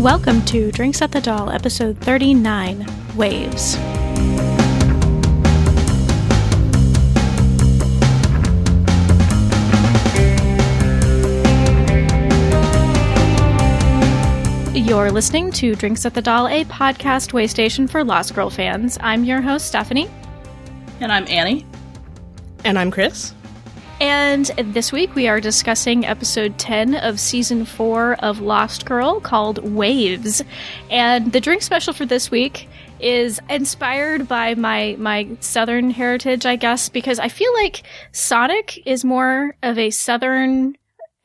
Welcome to Drinks at the Doll, episode 39 Waves. You're listening to Drinks at the Doll, a podcast waystation for Lost Girl fans. I'm your host, Stephanie. And I'm Annie. And I'm Chris. And this week we are discussing episode 10 of season 4 of Lost Girl called Waves. And the drink special for this week is inspired by my my southern heritage, I guess, because I feel like Sonic is more of a southern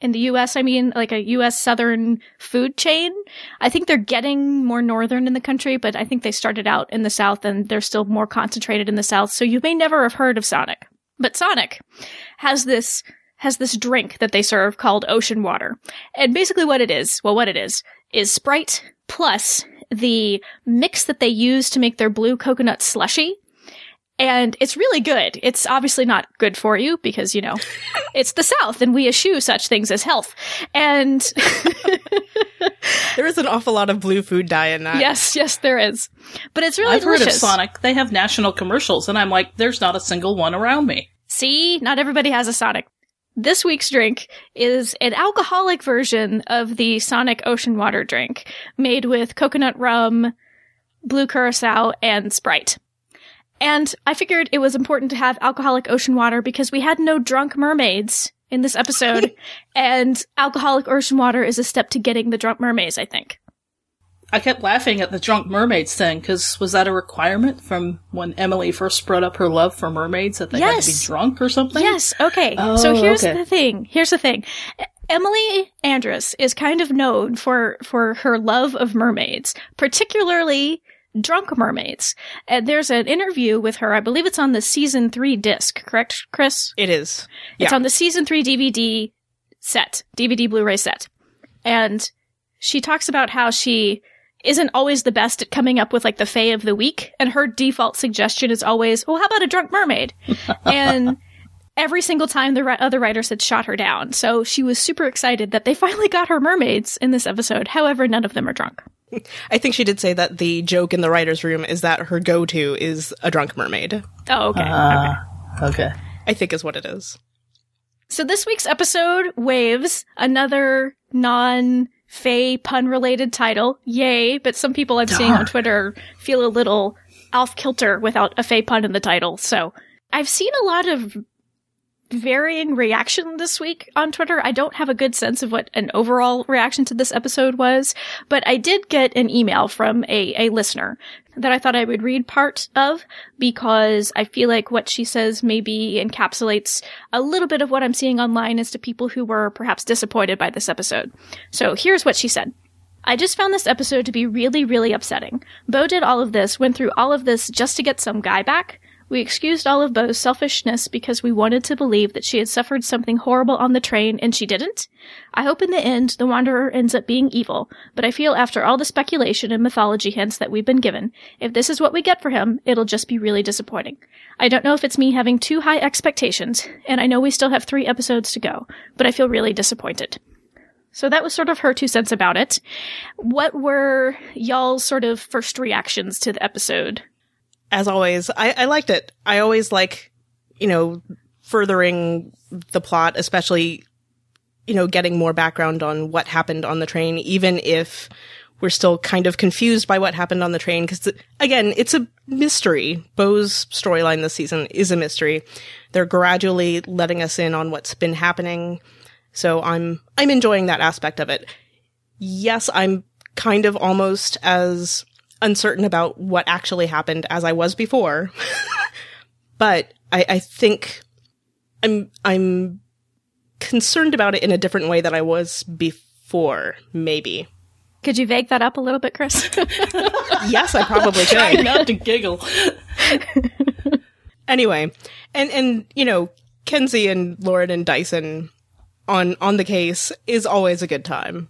in the US, I mean, like a US southern food chain. I think they're getting more northern in the country, but I think they started out in the south and they're still more concentrated in the south. So you may never have heard of Sonic. But Sonic has this has this drink that they serve called ocean water. And basically what it is, well what it is, is Sprite plus the mix that they use to make their blue coconut slushy. And it's really good. It's obviously not good for you because, you know, it's the South and we eschew such things as health. And there is an awful lot of blue food dye in that. Yes, yes, there is. But it's really I've delicious. heard of Sonic. They have national commercials, and I'm like, there's not a single one around me. See, not everybody has a Sonic. This week's drink is an alcoholic version of the Sonic Ocean Water drink, made with coconut rum, blue curacao, and Sprite. And I figured it was important to have alcoholic ocean water because we had no drunk mermaids in this episode, and alcoholic ocean water is a step to getting the drunk mermaids, I think. I kept laughing at the drunk mermaids thing because was that a requirement from when Emily first brought up her love for mermaids that they had to be drunk or something? Yes, okay. Oh, so here's okay. the thing. Here's the thing. Emily Andras is kind of known for for her love of mermaids, particularly drunk mermaids. And there's an interview with her. I believe it's on the season 3 disc, correct, Chris? It is. It's Yeah. on the season 3 DVD set, DVD Blu-ray set. And she talks about how she isn't always the best at coming up with like the Fae of the week, and her default suggestion is always, "Well, how about a drunk mermaid?" and every single time the ri- other writers had shot her down, so she was super excited that they finally got her mermaids in this episode. However, none of them are drunk. I think she did say that the joke in the writer's room is that her go to is a drunk mermaid. Oh, okay. okay. Ah, okay. I think is what it is. So this week's episode, Waves, another non Fae pun related title. Yay, but some people I'm seeing on Twitter feel a little off kilter without a Fae pun in the title. So I've seen a lot of varying reaction this week on Twitter. I don't have a good sense of what an overall reaction to this episode was, but I did get an email from a, a listener that I thought I would read part of because I feel like what she says maybe encapsulates a little bit of what I'm seeing online as to people who were perhaps disappointed by this episode. So here's what she said. I just found this episode to be really, really upsetting. Bo did all of this, went through all of this just to get some guy back. We excused all of Bo's selfishness because we wanted to believe that she had suffered something horrible on the train and she didn't. I hope in the end the Wanderer ends up being evil, but I feel after all the speculation and mythology hints that we've been given, if this is what we get for him, it'll just be really disappointing. I don't know if it's me having too high expectations, and I know we still have three episodes to go, but I feel really disappointed. So that was sort of her two cents about it. What were y'all's sort of first reactions to the episode? As always, I, I liked it. I always like, you know, furthering the plot, especially, you know, getting more background on what happened on the train, even if we're still kind of confused by what happened on the train. Cause again, it's a mystery. Bo's storyline this season is a mystery. They're gradually letting us in on what's been happening. So I'm, I'm enjoying that aspect of it. Yes, I'm kind of almost as uncertain about what actually happened as I was before. but I, I think I'm I'm concerned about it in a different way than I was before, maybe. Could you vague that up a little bit, Chris? Yes, I probably Trying could. not to giggle. anyway, and and you know, Kenzi and Lauren and Dyson on on the case is always a good time.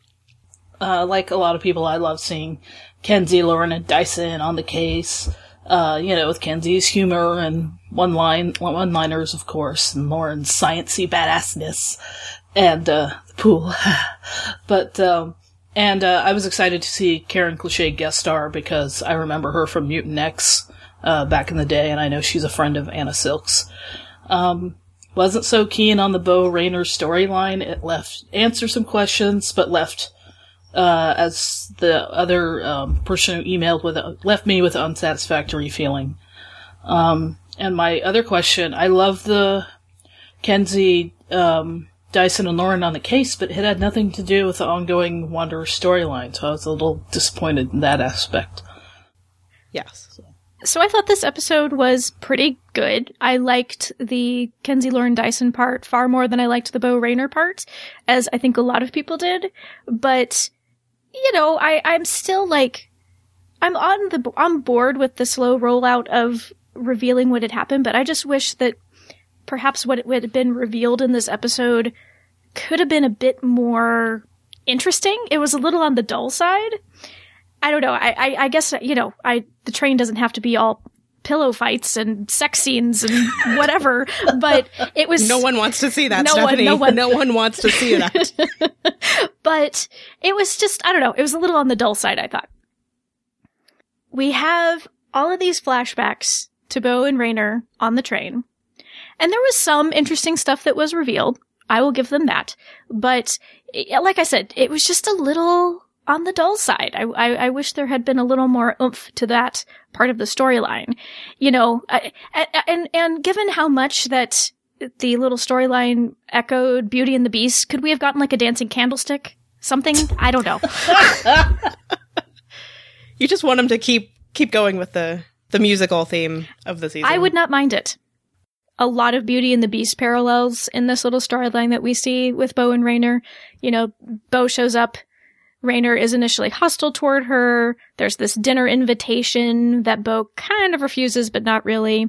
Uh, like a lot of people, I love seeing Kenzi, Lauren, and Dyson on the case. Uh, you know, with Kenzi's humor and one line, one liners, of course, and Lauren's sciency badassness, and uh, the pool. but um, And uh, I was excited to see Karen Cliche guest star because I remember her from Mutant X uh, back in the day, and I know she's a friend of Anna Silk's. Um, wasn't so keen on the Bo Rainer storyline. It left answered some questions, but left uh, as the other um, person who emailed with it, left me with an unsatisfactory feeling. Um, and my other question, I love the Kenzi, um, Dyson and Lauren on the case, but it had nothing to do with the ongoing Wanderer storyline, so I was a little disappointed in that aspect. Yes. So I thought this episode was pretty good. I liked the Kenzi Lauren Dyson part far more than I liked the Bo Rainer part, as I think a lot of people did. But, you know, I, I'm still like, I'm on the, I'm bored with the slow rollout of revealing what had happened, but I just wish that perhaps what had been revealed in this episode could have been a bit more interesting. It was a little on the dull side. I don't know. I, I, I guess, you know, I, the train doesn't have to be all pillow fights and sex scenes and whatever, but it was. No one wants to see that, No one- no one- no one wants to see that. but it was just, I don't know, it was a little on the dull side, I thought. We have all of these flashbacks to Bo and Rainer on the train. And there was some interesting stuff that was revealed. I will give them that. But like I said, it was just a little on the dull side. I, I, I wish there had been a little more oomph to that part of the storyline. You know, I, and, and given how much that the little storyline echoed Beauty and the Beast, could we have gotten like a dancing candlestick? Something? I don't know. you just want them to keep keep going with the the musical theme of the season. I would not mind it. A lot of Beauty and the Beast parallels in this little storyline that we see with Bo and Rainer. You know, Bo shows up. Rainer is initially hostile toward her. There's this dinner invitation that Bo kind of refuses, but not really.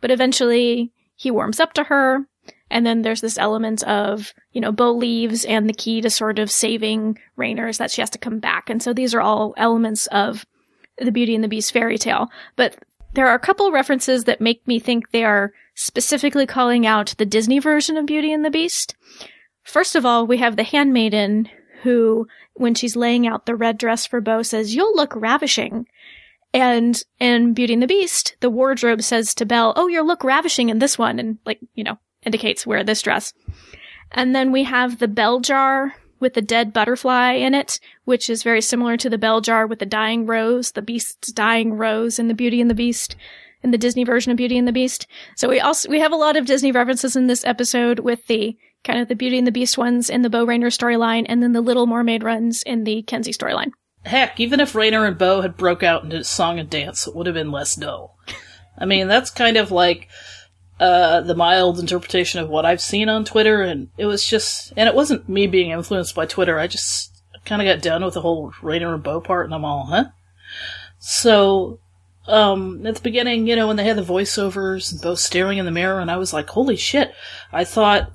But eventually he warms up to her. And then there's this element of, you know, Bo leaves and the key to sort of saving Rainer is that she has to come back. And so these are all elements of the Beauty and the Beast fairy tale. But there are a couple references that make me think they are specifically calling out the Disney version of Beauty and the Beast. First of all, we have the handmaiden who, when she's laying out the red dress for Bo, says, You'll look ravishing. And in Beauty and the Beast, the wardrobe says to Belle, Oh, you'll look ravishing in this one, and like, you know, indicates wear this dress. And then we have the bell jar with the dead butterfly in it, which is very similar to the bell jar with the dying rose, the beast's dying rose in the Beauty and the Beast, in the Disney version of Beauty and the Beast. So we also, we have a lot of Disney references in this episode with the kind of the Beauty and the Beast ones in the Bo Rainer storyline and then the Little Mermaid runs in the Kenzi storyline. Heck, even if Rainer and Bo had broke out into song and dance, it would have been less dull. I mean, that's kind of like uh, the mild interpretation of what I've seen on Twitter, and it was just, and it wasn't me being influenced by Twitter. I just kind of got done with the whole Rainer and Bo part, and I'm all, huh? So, um, at the beginning, you know, when they had the voiceovers and Bo staring in the mirror, and I was like, holy shit! I thought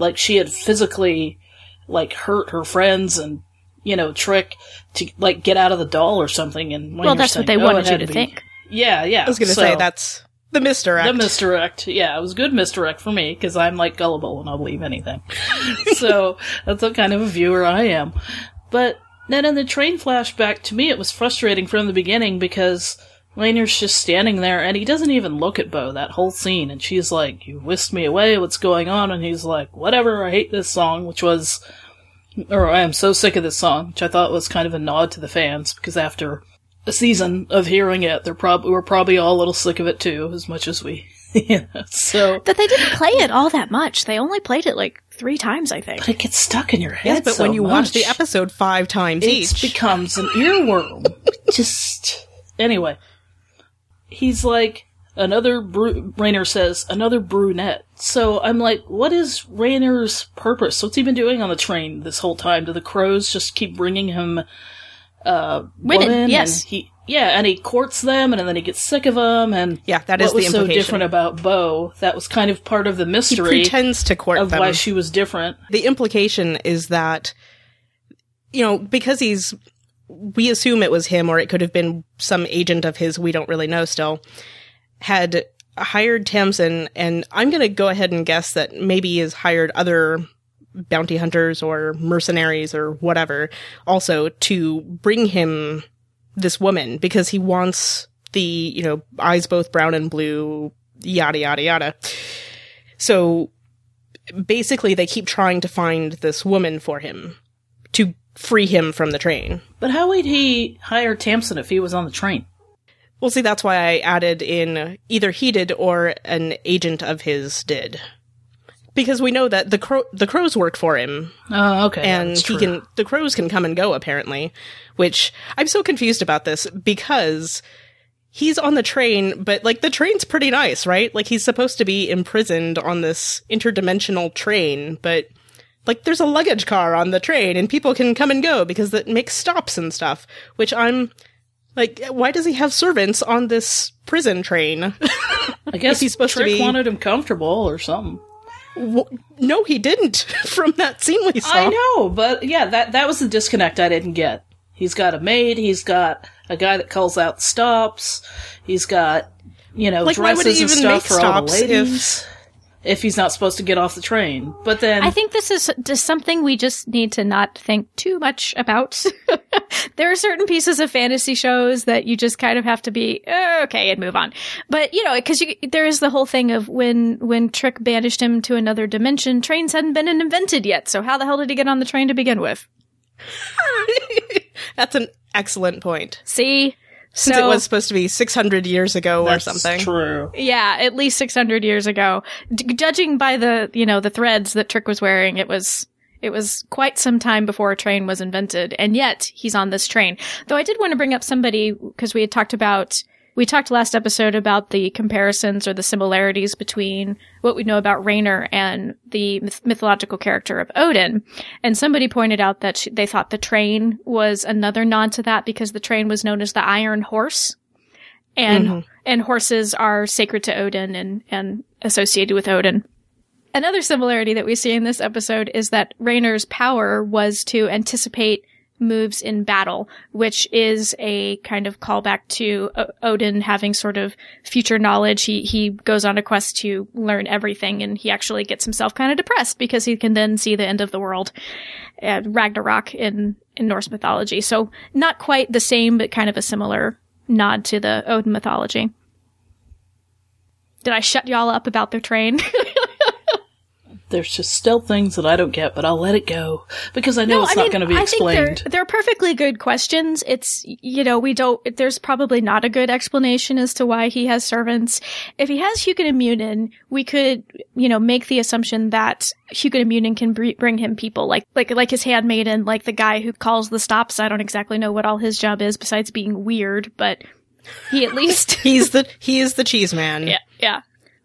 like she had physically like hurt her friends and you know trick to like get out of the doll or something. And well, you're that's what they "Oh, wanted you to be-" think. Yeah, yeah. I was going to so- say that's the misdirect. the misdirect. Yeah, it was good misdirect for me because I'm like gullible and I'll believe anything. so that's what kind of a viewer I am. But then in the train flashback, to me, it was frustrating from the beginning because Rainer's just standing there and he doesn't even look at Bo that whole scene. And she's like, "You whisked me away. What's going on?" And he's like, "Whatever. I hate this song," which was, or I am so sick of this song, which I thought was kind of a nod to the fans because after a season of hearing it, they're probably we're probably all a little sick of it too, as much as we. you know, so That they didn't play it all that much. They only played it like three times, I think. but it gets stuck in your head. yes, but so when you watch the episode five times it each, becomes an earworm. Just anyway, he's like another. Bru- Rainer says another brunette. So I'm like, what is Rainer's purpose? What's he been doing on the train this whole time? Do the crows just keep bringing him uh, Women, women? yes. And he yeah, and he courts them, and then he gets sick of them, and Yeah, that what is the was so different about Bo? That was kind of part of the mystery. he pretends to court of them. why she was different. the implication is that you know because he's we assume it was him or it could have been some agent of his we don't really know still had hired Tamsin and I'm going to go ahead and guess that maybe has hired other bounty hunters or mercenaries or whatever also to bring him this woman because he wants the, you know, eyes both brown and blue, yada, yada, yada. So basically they keep trying to find this woman for him free him from the train. But how would he hire Tamsin if he was on the train? Well, see, that's why I added in either he did or an agent of his did. Because we know that the crow, the crows work for him, Oh, okay. and he can the crows can come and go apparently. Which I'm so confused about this because he's on the train, but like the train's pretty nice, right? Like he's supposed to be imprisoned on this interdimensional train, but like there's a luggage car on the train and people can come and go because it makes stops and stuff. Which I'm like, why does he have servants on this prison train? I guess he's supposed to Trick be- wanted him comfortable or something. No, he didn't. From that scene we saw, I know, but yeah, that that was the disconnect I didn't get. He's got a maid. He's got a guy that calls out stops. He's got you know Like, why would dresses he and even stuff make for all the stops if- ladies. If... he's not supposed to get off the train, but then I think this is just something we just need to not think too much about. there are certain pieces of fantasy shows that you just kind of have to be "Uh, okay and move on. But you know, because there is the whole thing of when when Trick banished him to another dimension, trains hadn't been invented yet. So how the hell did he get on the train to begin with? that's an excellent point. See, Since so it was supposed to be 600 years ago that's or something. true. yeah, at least six hundred years ago. D- judging by the you know the threads that Trick was wearing, it was. It was quite some time before a train was invented, and yet he's on this train. Though I did want to bring up somebody because we had talked about we talked last episode about the comparisons or the similarities between what we know about Rainer and the myth- mythological character of Odin. And somebody pointed out that sh- they thought the train was another nod to that because the train was known as the Iron Horse. And, mm-hmm. and horses are sacred to Odin and, and associated with Odin. Another similarity that we see in this episode is that Rainer's power was to anticipate moves in battle, which is a kind of callback to Odin having sort of future knowledge. He he goes on a quest to learn everything, and he actually gets himself kind of depressed because he can then see the end of the world, uh, Ragnarok in in Norse mythology. So not quite the same, but kind of a similar nod to the Odin mythology. Did I shut y'all up about their train? There's just still things that I don't get, but I'll let it go because I know it's I not mean, going to be I explained. think they're, they're perfectly good questions. It's, you know, we don't, there's probably not a good explanation as to why he has servants. If he has Hugin and Munin, we could, you know, make the assumption that Hugin and Munin can br- bring him people like, like, like his handmaiden, like the guy who calls the stops. I don't exactly know what all his job is besides being weird, but he at least He's the he is the cheese man. yeah, yeah.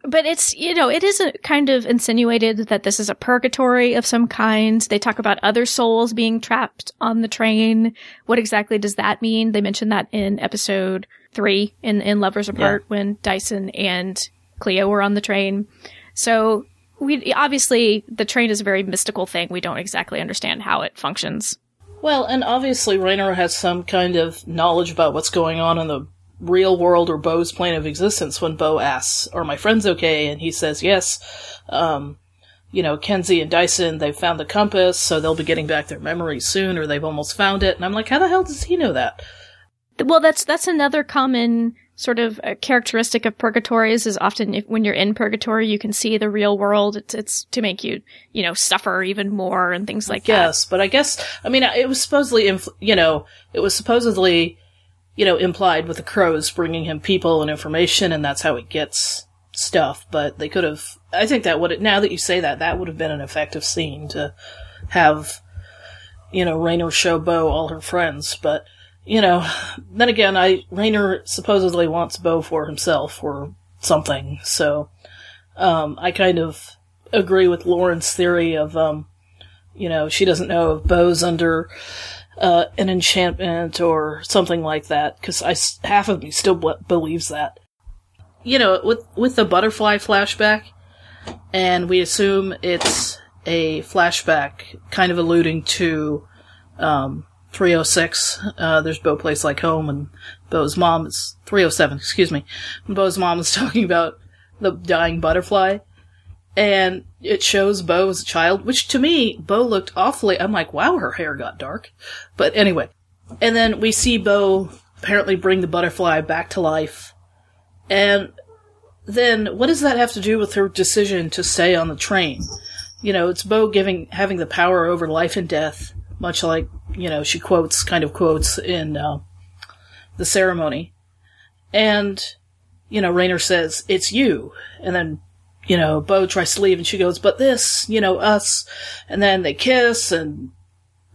But it's, you know, it is a kind of insinuated that this is a purgatory of some kind. They talk about other souls being trapped on the train. What exactly does that mean? They mentioned that in episode three in, in Lovers Apart when Dyson and Cleo were on the train. So we, obviously the train is a very mystical thing. We don't exactly understand how it functions. Well, and obviously Rainer has some kind of knowledge about what's going on in the real world or Bo's plane of existence when Bo asks, Are my friends okay? And he says yes. Um, you know, Kenzi and Dyson, they've found the compass, so they'll be getting back their memories soon, or they've almost found it. And I'm like, how the hell does he know that? Well, that's that's another common sort of uh, characteristic of purgatories is often if, when you're in purgatory, you can see the real world. It's, it's to make you, you know, suffer even more and things like that. Yes, but I guess, I mean, it was supposedly, inf- you know, it was supposedly, you know, implied with the crows bringing him people and information, and that's how he gets stuff. But they could have, I think that would, now that you say that, that would have been an effective scene to have, you know, Rainer show Bo all her friends. But, you know, then again, I, Rainer supposedly wants Bo for himself or something, so, um, I kind of agree with Lauren's theory of, um, you know, she doesn't know if Bo's under uh, an enchantment or something like that. Because I half of me still b- believes that. You know, with with the butterfly flashback, and we assume it's a flashback, kind of alluding to um, 306. Uh, there's Bo Place Like Home, and Bo's mom is 307. Excuse me. Bo's mom is talking about the dying butterfly and it shows Bo as a child, which to me, Bo looked awfully. I'm like, wow, her hair got dark. But anyway, and then we see Bo apparently bring the butterfly back to life, and then what does that have to do with her decision to stay on the train? You know, it's Bo giving having the power over life and death, much like you know she quotes kind of quotes in uh, the ceremony, and you know Rainer says it's you, and then you know Bo tries to leave, and she goes, but this, you know, us, and then they kiss, and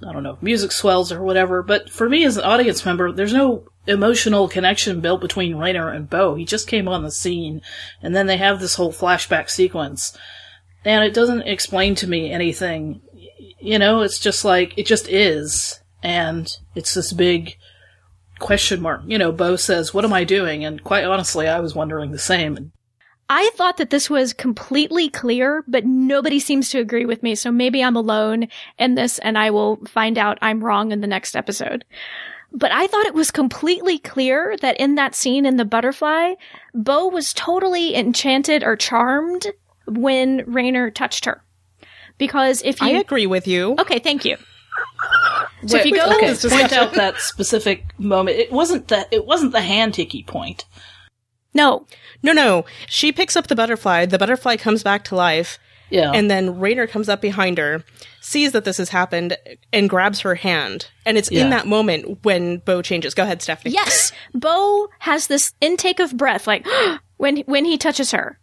I don't know, music swells or whatever. But for me as an audience member, there's no emotional connection built between Rainer and Bo. He just came on the scene, and then they have this whole flashback sequence, and it doesn't explain to me anything. You know, it's just like it just is, and it's this big question mark. You know, Bo says, "What am I doing?" And quite honestly, I was wondering the same. I thought that this was completely clear, but nobody seems to agree with me. So maybe I'm alone in this and I will find out I'm wrong in the next episode. But I thought it was completely clear that in that scene in the butterfly, Bo was totally enchanted or charmed when Rainer touched her. Because if you. I agree with you. Okay, thank you. So if you go. okay, point out that specific moment. It wasn't the it wasn't the hand ticky point. No. No, no. She picks up the butterfly. The butterfly comes back to life. Yeah, And then Rainer comes up behind her, sees that this has happened, and grabs her hand. And it's Yeah. in that moment when Bo changes. Go ahead, Stephanie. Yes, Bo has this intake of breath, like when when he touches her,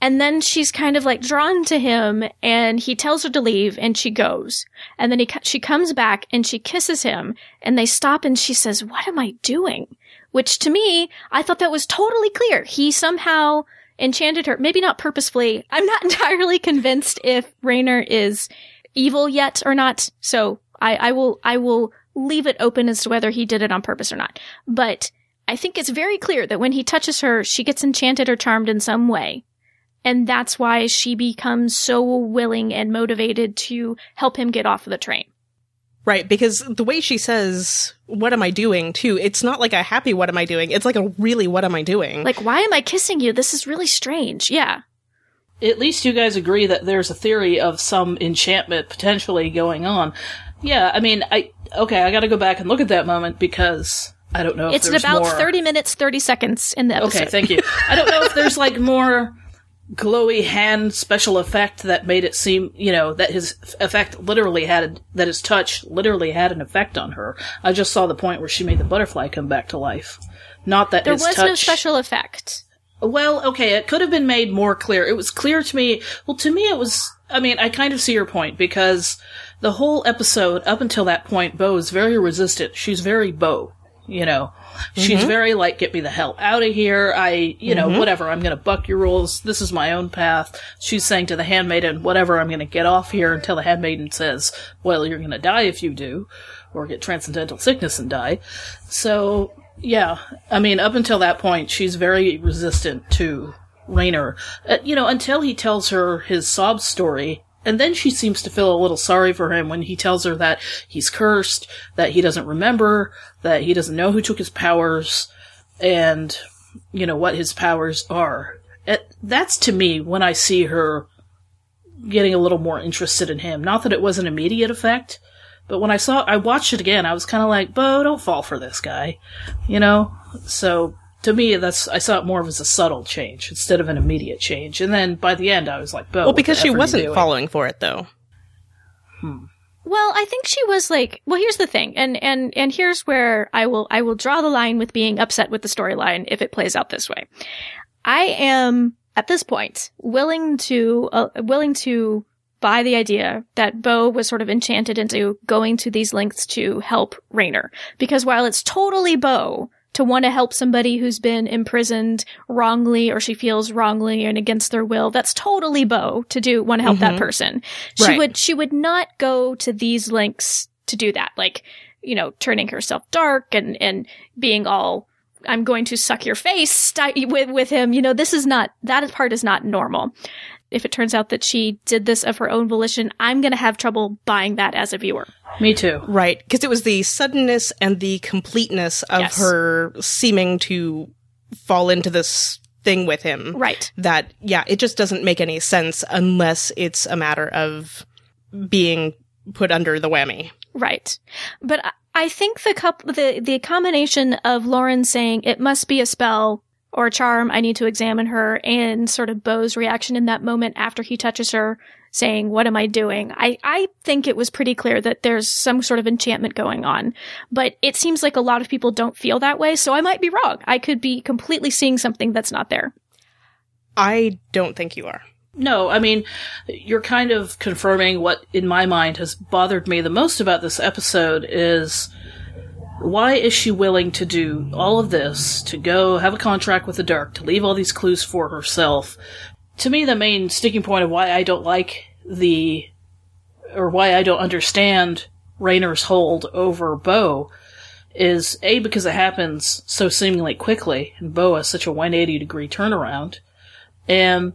and then she's kind of like drawn to him, and he tells her to leave, and she goes, and then he she comes back and she kisses him, and they stop, and she says, "What am I doing?" Which to me, I thought that was totally clear. He somehow enchanted her, maybe not purposefully. I'm not entirely convinced if Rainer is evil yet or not. So I, I will, I will leave it open as to whether he did it on purpose or not. But I think it's very clear that when he touches her, she gets enchanted or charmed in some way. And that's why she becomes so willing and motivated to help him get off of the train. Right, because the way she says, what am I doing, too, it's not like a happy what am I doing. It's like a really what am I doing. Like, why am I kissing you? This is really strange. Yeah. at least you guys agree that there's a theory of some enchantment potentially going on. Yeah, I mean, I okay, I got to go back and look at that moment because I don't know if It's there's about more. 30 minutes, 30 seconds in the episode. Okay, thank you. I don't know if there's like more glowy hand special effect that made it seem, you know, that his effect literally had, that his touch literally had an effect on her. I just saw the point where she made the butterfly come back to life. Not that There his was touch. no special effect. Well, okay, it could have been made more clear. It was clear to me. Well, to me, it was. I mean, I kind of see your point because the whole episode up until that point, Bo is very resistant. She's very Bo, you know. She's very like, get me the hell out of here. I, you know, whatever. I'm going to buck your rules. This is my own path. She's saying to the handmaiden, whatever. I'm going to get off here until the handmaiden says, well, you're going to die if you do, or get transcendental sickness and die. So, yeah, I mean, up until that point, she's very resistant to Rainer. Uh, you know, until he tells her his sob story, and then she seems to feel a little sorry for him when he tells her that he's cursed, that he doesn't remember, that he doesn't know who took his powers, and, you know, what his powers are. It, that's to me when I see her getting a little more interested in him. Not that it was an immediate effect, but when I saw, I watched it again, I was kind of like, Bo, don't fall for this guy. You know? So, to me, that's, I saw it more of as a subtle change instead of an immediate change. And then by the end, I was like, Bo, well, because she F are you wasn't doing? following for it, though. Well, I think she was like, well, here's the thing. And, and, and here's where I will, I will draw the line with being upset with the storyline if it plays out this way. I am at this point willing to, uh, willing to buy the idea that Bo was sort of enchanted into going to these lengths to help Rainer. Because while it's totally Bo to want to help somebody who's been imprisoned wrongly or she feels wrongly and against their will, that's totally Bo to do, want to help that mm-hmm. person. She Right. would, she would not go to these lengths to do that. Like, you know, turning herself dark and, and being all, I'm going to suck your face with, with him. You know, this is not, that part is not normal. If it turns out that she did this of her own volition, I'm going to have trouble buying that as a viewer. Me too. Right, because it was the suddenness and the completeness of Yes. her seeming to fall into this thing with him. Right. That, yeah, it just doesn't make any sense unless it's a matter of being put under the whammy. Right. But I- I think the cup, the, the combination of Lauren saying it must be a spell or charm, I need to examine her, and sort of Bo's reaction in that moment after he touches her, saying, what am I doing? I, I think it was pretty clear that there's some sort of enchantment going on. But it seems like a lot of people don't feel that way, so I might be wrong. I could be completely seeing something that's not there. I don't think you are. No, I mean, you're kind of confirming what in my mind has bothered me the most about this episode is why is she willing to do all of this, to go have a contract with the dark, to leave all these clues for herself? To me, the main sticking point of why I don't like the, or why I don't understand Rainer's hold over Bo is A, because it happens so seemingly quickly, and Bo has such a 180 degree turnaround, and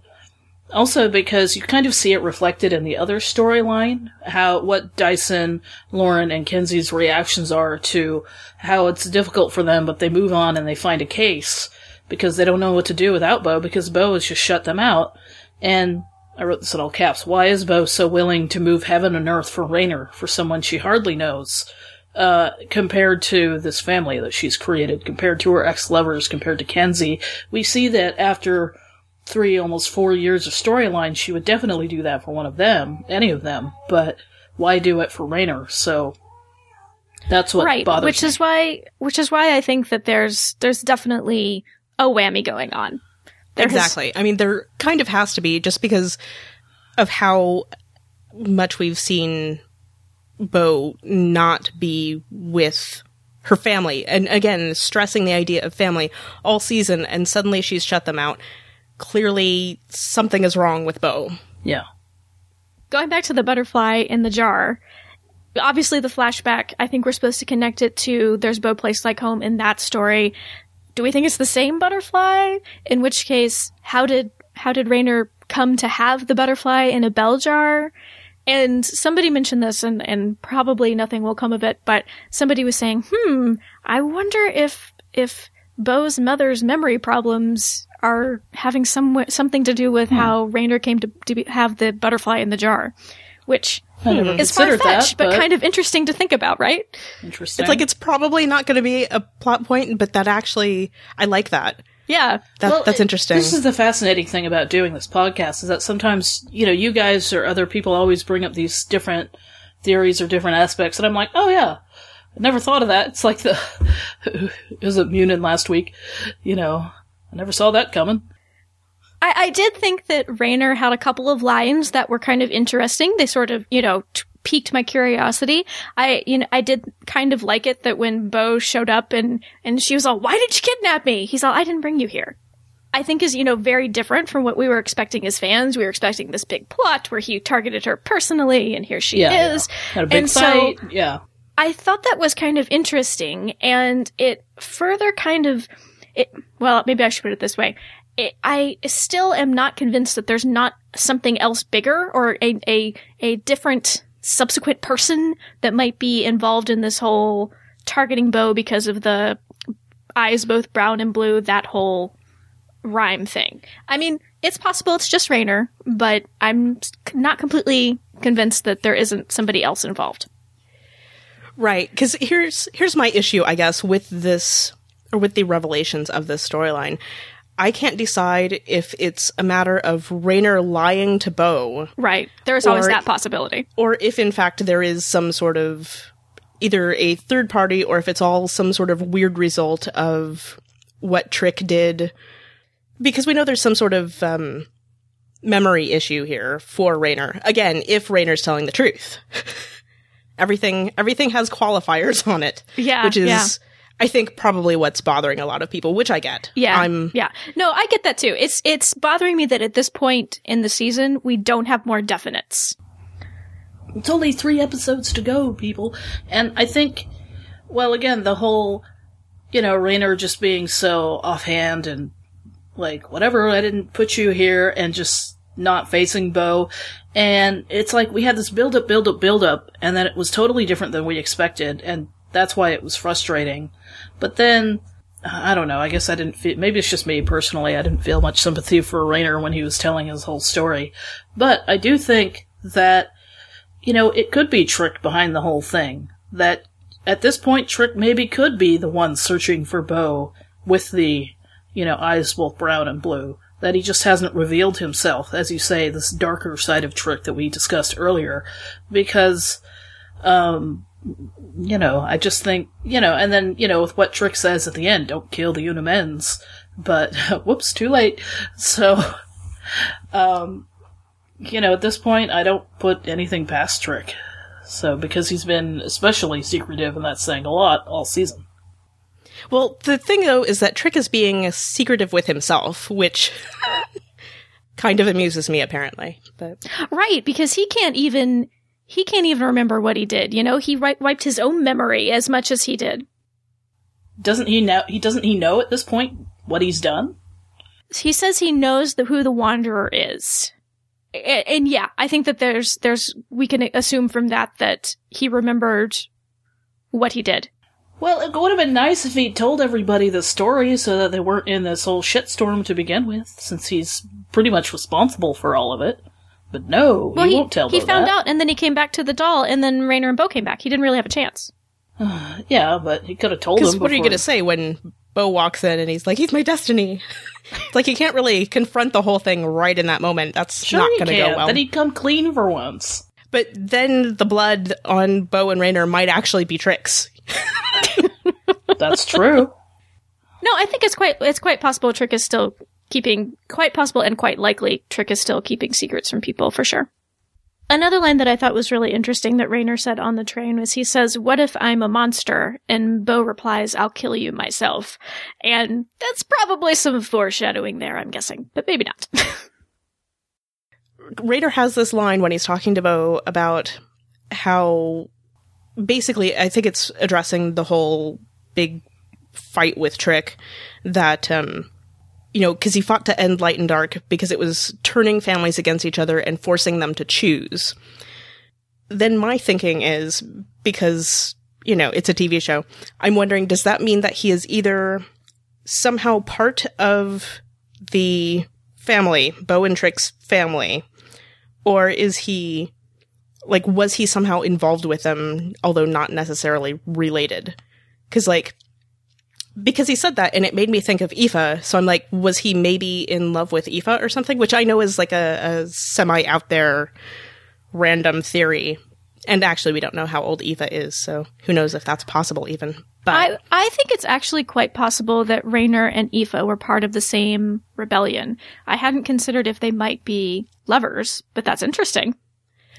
also because you kind of see it reflected in the other storyline, how what Dyson, Lauren, and Kenzi's reactions are to how it's difficult for them, but they move on and they find a case because they don't know what to do without Bo because Bo has just shut them out. And I wrote this in all caps. Why is Bo so willing to move heaven and earth for Rainer, for someone she hardly knows, uh, compared to this family that she's created, compared to her ex-lovers, compared to Kenzi? We see that after three, almost four years of storyline, she would definitely do that for one of them, any of them. But why do it for Rainer? So that's what right. bothers Which me. is why, which is why I think that there's, there's definitely a whammy going on. There has- exactly. I mean, there kind of has to be just because of how much we've seen Bo not be with her family. And again, stressing the idea of family all season, and suddenly she's shut them out. Clearly, something is wrong with Bo. yeah. going back to the butterfly in the jar, obviously the flashback, I think we're supposed to connect it to there's Bo Place Like Home in that story. Do we think it's the same butterfly? In which case, how did how did Rainer come to have the butterfly in a bell jar? And somebody mentioned this and, and probably nothing will come of it, but somebody was saying, hmm, I wonder if if Bo's mother's memory problems are having some something to do with hmm. how Rainer came to, to be, have the butterfly in the jar, which hmm. I never is far fetched, but, kind of interesting to think about, right? interesting. It's like it's probably not going to be a plot point, but that actually, I like that. Yeah. That Well, that's it- interesting. This is the fascinating thing about doing this podcast is that sometimes, you know, you guys or other people always bring up these different theories or different aspects, and I'm like, oh yeah, I never thought of that. It's like the, it was at Munin last week, you know, I never saw that coming. I, I did think that Rainer had a couple of lines that were kind of interesting. They sort of, you know, t- piqued my curiosity. I, you know, I did kind of like it that when Bo showed up and, and she was all, why did you kidnap me? He's all, I didn't bring you here. I think is, you know, very different from what we were expecting as fans. We were expecting this big plot where he targeted her personally and here she Yeah, is. Had a big and so fight. yeah. I thought that was kind of interesting, and it further kind of, it, well, maybe I should put it this way. It, I still am not convinced that there's not something else bigger or a, a, a different subsequent person that might be involved in this whole targeting Bo because of the eyes both brown and blue, that whole rhyme thing. I mean, it's possible it's just Rainer, but I'm not completely convinced that there isn't somebody else involved. Right, because here's here's my issue, I guess, with this or with the revelations of this storyline. I can't decide if it's a matter of Rainer lying to Bo, Right. There's always that possibility. or if in fact there is some sort of either a third party or if it's all some sort of weird result of what Trick did. Because we know there's some sort of um, memory issue here for Rainer. Again, if Rainer's telling the truth. everything everything has qualifiers on it. Yeah, Which is yeah. I think probably what's bothering a lot of people, which I get. Yeah. I'm yeah. No, I get that too. It's it's bothering me that at this point in the season we don't have more definites. It's only three episodes to go, people. And I think, well, again, the whole, you know, Rainer just being so offhand and like, whatever, I didn't put you here, and just not facing Bo. And it's like we had this build up, build up, build up, and then it was totally different than we expected, and that's why it was frustrating. But then, I don't know. I guess I didn't feel, maybe it's just me personally. I didn't feel much sympathy for Rainer when he was telling his whole story. But I do think that, you know, it could be Trick behind the whole thing. That at this point, Trick maybe could be the one searching for Bo with the, you know, eyes both brown and blue. That he just hasn't revealed himself, as you say, this darker side of Trick that we discussed earlier. Because, um, you know, I just think, you know, and then, you know, with what Trick says at the end, don't kill the Una Mens. But, whoops, too late. So, um, you know, at this point, I don't put anything past Trick. So, because he's been especially secretive, and that's saying a lot all season. Well, the thing though is that Trick is being secretive with himself, which kind of amuses me apparently. But Right, because he can't even he can't even remember what he did. You know, he ri- wiped his own memory as much as he did. Doesn't he know? He doesn't he know at this point what he's done? He says he knows the, who the Wanderer is. A- and yeah, I think that there's there's we can assume from that that he remembered what he did. Well, it would have been nice if he'd told everybody the story so that they weren't in this whole shitstorm to begin with, since he's pretty much responsible for all of it. But no, Well, he, he won't tell me. he Bo found that. out, and then he came back to the doll, and then Rainer and Bo came back. He didn't really have a chance. Yeah, but he could have told because him. what are you going to say when Bo walks in and he's like, "He's my destiny"? it's like he can't really confront the whole thing right in that moment. That's Sure not going to go well. Then he'd come clean for once. But then the blood on Bo and Rainer might actually be Trick's. That's true. No, I think it's quite it's quite possible Trick is still keeping quite possible and quite likely Trick is still keeping secrets from people for sure. Another line that I thought was really interesting that Rainer said on the train was he says, What if I'm a monster? And Bo replies, I'll kill you myself. And that's probably some foreshadowing there, I'm guessing, but maybe not. Rainer has this line when he's talking to Bo about how basically I think it's addressing the whole big fight with Trick that um you know because he fought to end light and dark because it was turning families against each other and forcing them to choose. Then my thinking is because you know it's a TV show. I'm wondering does that mean that he is either somehow part of the family, Bo and Trick's family, or is he like was he somehow involved with them although not necessarily related because like because he said that and it made me think of Aoife so i'm like was he maybe in love with Aoife or something which i know is like a, a semi out there random theory and actually we don't know how old Aoife is so who knows if that's possible even but I, I think it's actually quite possible that Rainer and Aoife were part of the same rebellion. I hadn't considered if they might be lovers, but that's interesting.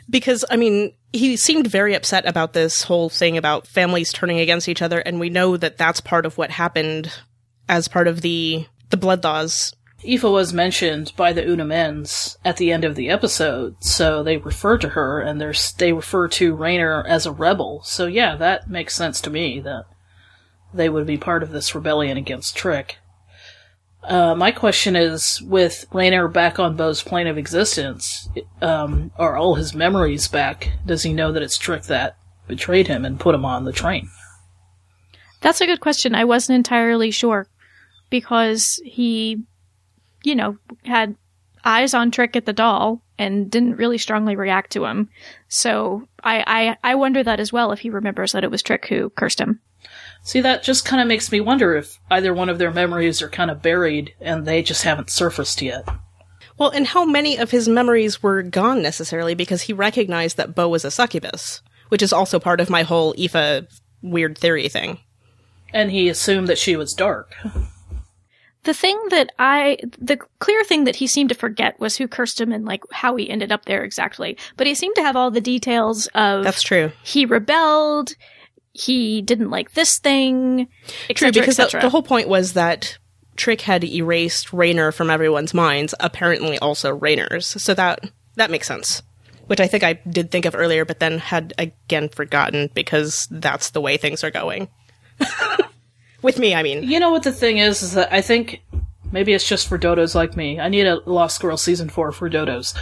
Because I mean, he seemed very upset about this whole thing about families turning against each other, and we know that that's part of what happened as part of the the blood laws. Aoife was mentioned by the Una Mens at the end of the episode, so they refer to her, and they refer to Rainer as a rebel. So yeah, that makes sense to me that they would be part of this rebellion against Trick. Uh, my question is, with Rainer back on Bo's plane of existence, um, are all his memories back? Does he know that it's Trick that betrayed him and put him on the train? That's a good question. I wasn't entirely sure because he, you know, had eyes on Trick at the doll and didn't really strongly react to him. So I, I, I wonder that as well if he remembers that it was Trick who cursed him. See, that just kind of makes me wonder if either one of their memories are kind of buried and they just haven't surfaced yet. Well, and how many of his memories were gone necessarily because he recognized that Bo was a succubus, which is also part of my whole Aoife weird theory thing. And he assumed that she was dark. The thing that I, the clear thing that he seemed to forget was who cursed him and like how he ended up there exactly. But he seemed to have all the details of That's true. he rebelled, he didn't like this thing, etc. True, because the, the whole point was that Trick had erased Rainer from everyone's minds, apparently also Rainer's. So that that makes sense. Which I think I did think of earlier, but then had again forgotten because that's the way things are going. With me, I mean. You know what the thing is, is that I think maybe it's just for dodos like me. I need a Lost Girl season four for dodos.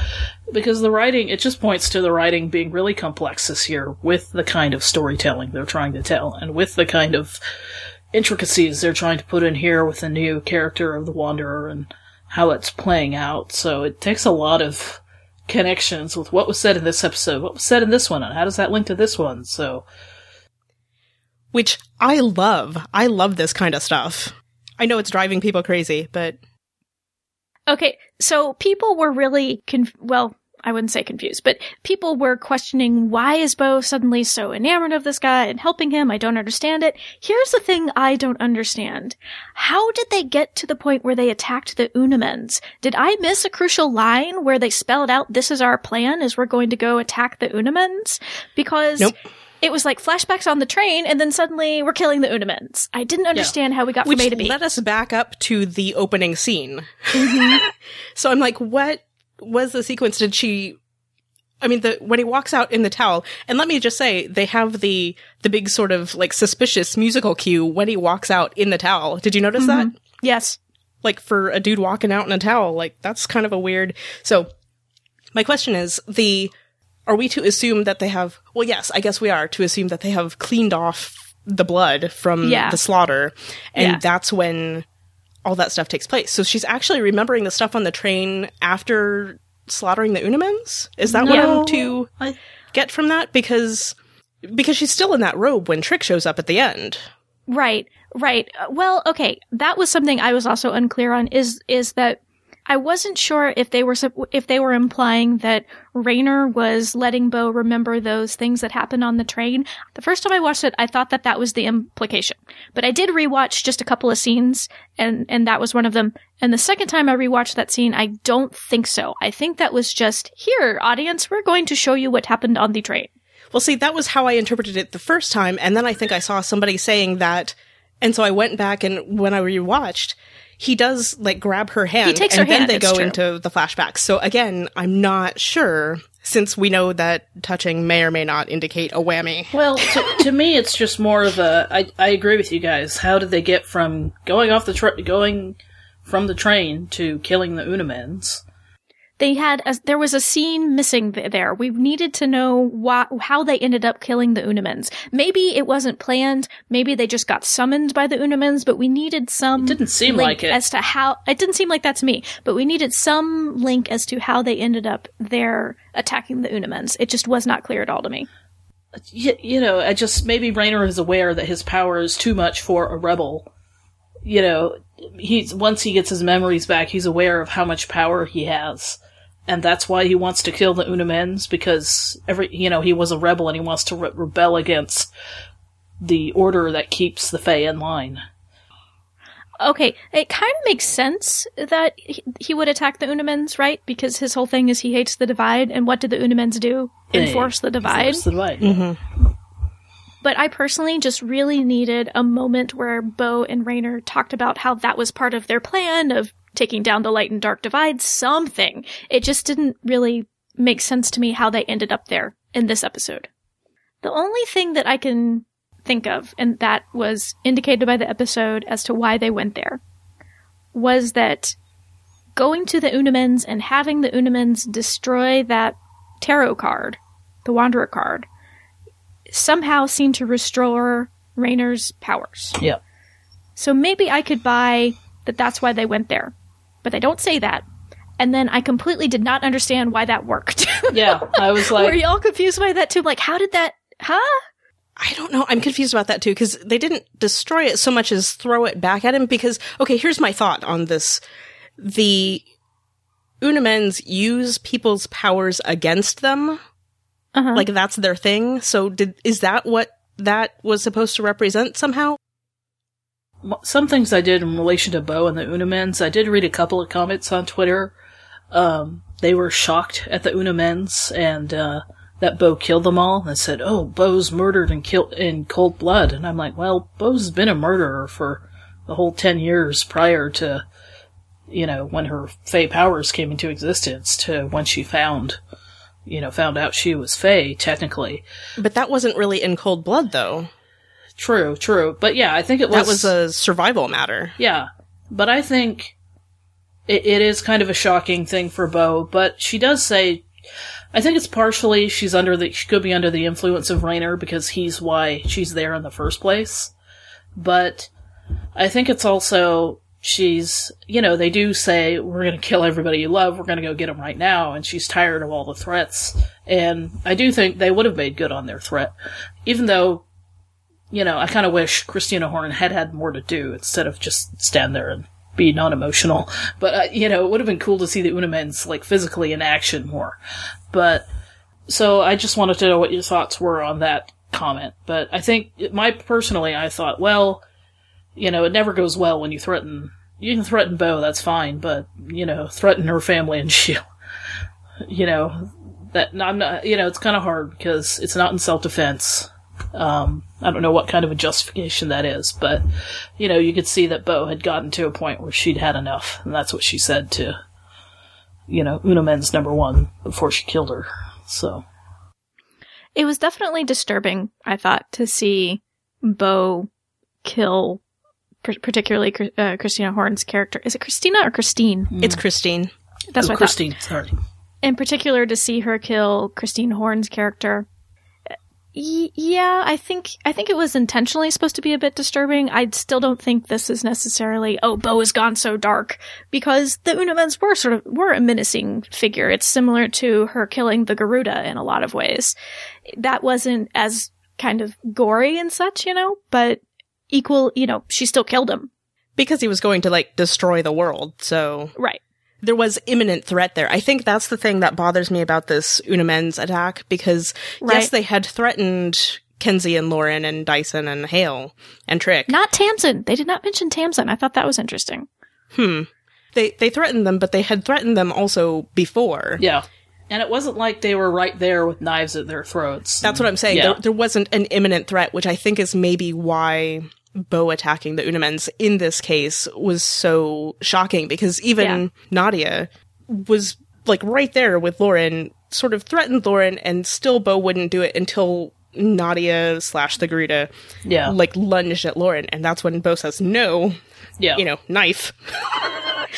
Because the writing, it just points to the writing being really complex this year with the kind of storytelling they're trying to tell and with the kind of intricacies they're trying to put in here with the new character of the Wanderer and how it's playing out. So it takes a lot of connections with what was said in this episode, what was said in this one, and how does that link to this one. So which I love. I love this kind of stuff. I know it's driving people crazy, but Okay, so people were really conf- well, I wouldn't say confused, but people were questioning why is Bo suddenly so enamored of this guy and helping him? I don't understand it. Here's the thing I don't understand. How did they get to the point where they attacked the Una Mens? Did I miss a crucial line where they spelled out this is our plan is we're going to go attack the Una Mens? Because Nope. It was like flashbacks on the train and then suddenly we're killing the Una Mens. I didn't understand how we got which from A to B. led us back up to the opening scene. Mm-hmm. so I'm like, what was the sequence? Did she? I mean, the when he walks out in the towel, and let me just say, they have the the big sort of like suspicious musical cue when he walks out in the towel. Did you notice that? yes. Like for a dude walking out in a towel, like that's kind of a weird. So, my question is the. Are we to assume that they have? Well, yes, I guess we are to assume that they have cleaned off the blood from Yeah. the slaughter, and Yeah. that's when all that stuff takes place. So she's actually remembering the stuff on the train after slaughtering the Una Mens. Is that what I'm to I, get from that? Because because she's still in that robe when Trick shows up at the end. Right, right. Uh, Well, okay, that was something I was also unclear on. Is is that I wasn't sure if they were if they were implying that Rainer was letting Bo remember those things that happened on the train. The first time I watched it, I thought that that was the implication, but I did rewatch just a couple of scenes, and and that was one of them. And the second time I rewatched that scene, I don't think so. I think that was just here, audience. We're going to show you what happened on the train. Well, see, that was how I interpreted it the first time, and then I think I saw somebody saying that, and so I went back and when I rewatched, he does like grab her hand, He takes and her then hand, they it's go true. into the flashbacks. So again, I'm not sure since we know that touching may or may not indicate a whammy. well, to, to me, it's just more of a. I, I agree with you guys. How did they get from going off the tra- going from the train to killing the Una Mens? They had a, there was a scene missing th- there. We needed to know why, how they ended up killing the Una Mens. Maybe it wasn't planned. Maybe they just got summoned by the Una Mens, but we needed some. It didn't seem link like it. as to how. It didn't seem like that to me, but we needed some link as to how they ended up there attacking the Una Mens. It just was not clear at all to me. you, you know, I just maybe Rainer is aware that his power is too much for a rebel. You know, he's once he gets his memories back, he's aware of how much power he has, and that's why he wants to kill the Una Mens because every you know he was a rebel and he wants to re- rebel against the order that keeps the Fae in line. Okay, it kind of makes sense that he, he would attack the Una Mens, right? Because his whole thing is he hates the divide, and what did the Una Mens do? Enforce the divide. Enforce the divide. Mm-hmm. But I personally just really needed a moment where Bo and Rainer talked about how that was part of their plan of taking down the light and dark divide, something. It just didn't really make sense to me how they ended up there in this episode. The only thing that I can think of, and that was indicated by the episode as to why they went there, was that going to the Una Mens and having the Una Mens destroy that tarot card, the Wanderer card, somehow seem to restore Rainer's powers. Yeah. So maybe I could buy that that's why they went there. But they don't say that. And then I completely did not understand why that worked. Yeah, I was like Were y'all confused by that too? Like, how did that, huh? I don't know. I'm confused about that too because they didn't destroy it so much as throw it back at him. Because okay, here's my thought on this: the Una Mens use people's powers against them, Uh-huh. like that's their thing. So, did is that what that was supposed to represent somehow? some things I did in relation to Bo and the Una Mens. I did read a couple of comments on Twitter. Um, they were shocked at the Una Mens and uh, that Bo killed them all. And said, "Oh, Bo's murdered and killed in cold blood." And I'm like, "Well, Bo's been a murderer for the whole ten years prior to, you know, when her Fae powers came into existence to when she found." You know, found out she was Fae, technically. But that wasn't really in cold blood, though. True, true. But yeah, I think it That was a survival matter. Yeah, but I think it, it is kind of a shocking thing for Bo. But she does say, I think it's partially she's under the she could be under the influence of Rainer because he's why she's there in the first place. But I think it's also she's, you know, they do say, we're going to kill everybody you love, we're going to go get them right now, and she's tired of all the threats. And I do think they would have made good on their threat, even though, you know, I kind of wish Christina Horne had had more to do instead of just stand there and be non-emotional. But, uh, you know, it would have been cool to see the Una Mens, like, physically in action more. But, so I just wanted to know what your thoughts were on that comment. But I think, my, personally, I thought, well, you know, it never goes well when you threaten. You can threaten Bo, that's fine, but you know, threaten her family and she, you know, that not. You know, it's kind of hard because it's not in self defense. Um, I don't know what kind of a justification that is, but you know, you could see that Bo had gotten to a point where she'd had enough, and that's what she said to, you know, Unamen's number one before she killed her. So it was definitely disturbing. I thought to see Bo kill particularly uh, Christina Horne's character. Is it Christina or Christine? Mm. It's Christine. That's oh, what Christine. Sorry. In particular, to see her kill Christine Horne's character. Y- yeah, I think I think it was intentionally supposed to be a bit disturbing. I still don't think this is necessarily oh Bo has gone so dark because the Una Mens were sort of were a menacing figure. It's similar to her killing the Garuda in a lot of ways. That wasn't as kind of gory and such, you know, but equal, you know, she still killed him. Because he was going to like destroy the world, so. Right. There was imminent threat there. I think that's the thing that bothers me about this Unamen's attack, because right. yes, they had threatened Kenzi and Lauren and Dyson and Hale and Trick. Not Tamsin. They did not mention Tamsin. I thought that was interesting. Hmm. They they threatened them, but they had threatened them also before. Yeah. And it wasn't like they were right there with knives at their throats. That's what I'm saying. Yeah. There, there wasn't an imminent threat, which I think is maybe why Bo attacking the Una Mens in this case was so shocking because even yeah. Nadia was like right there with Lauren, sort of threatened Lauren, and still Bo wouldn't do it until Nadia slash the Garuda, yeah, like lunged at Lauren, and that's when Bo says no, yeah, you know, knife.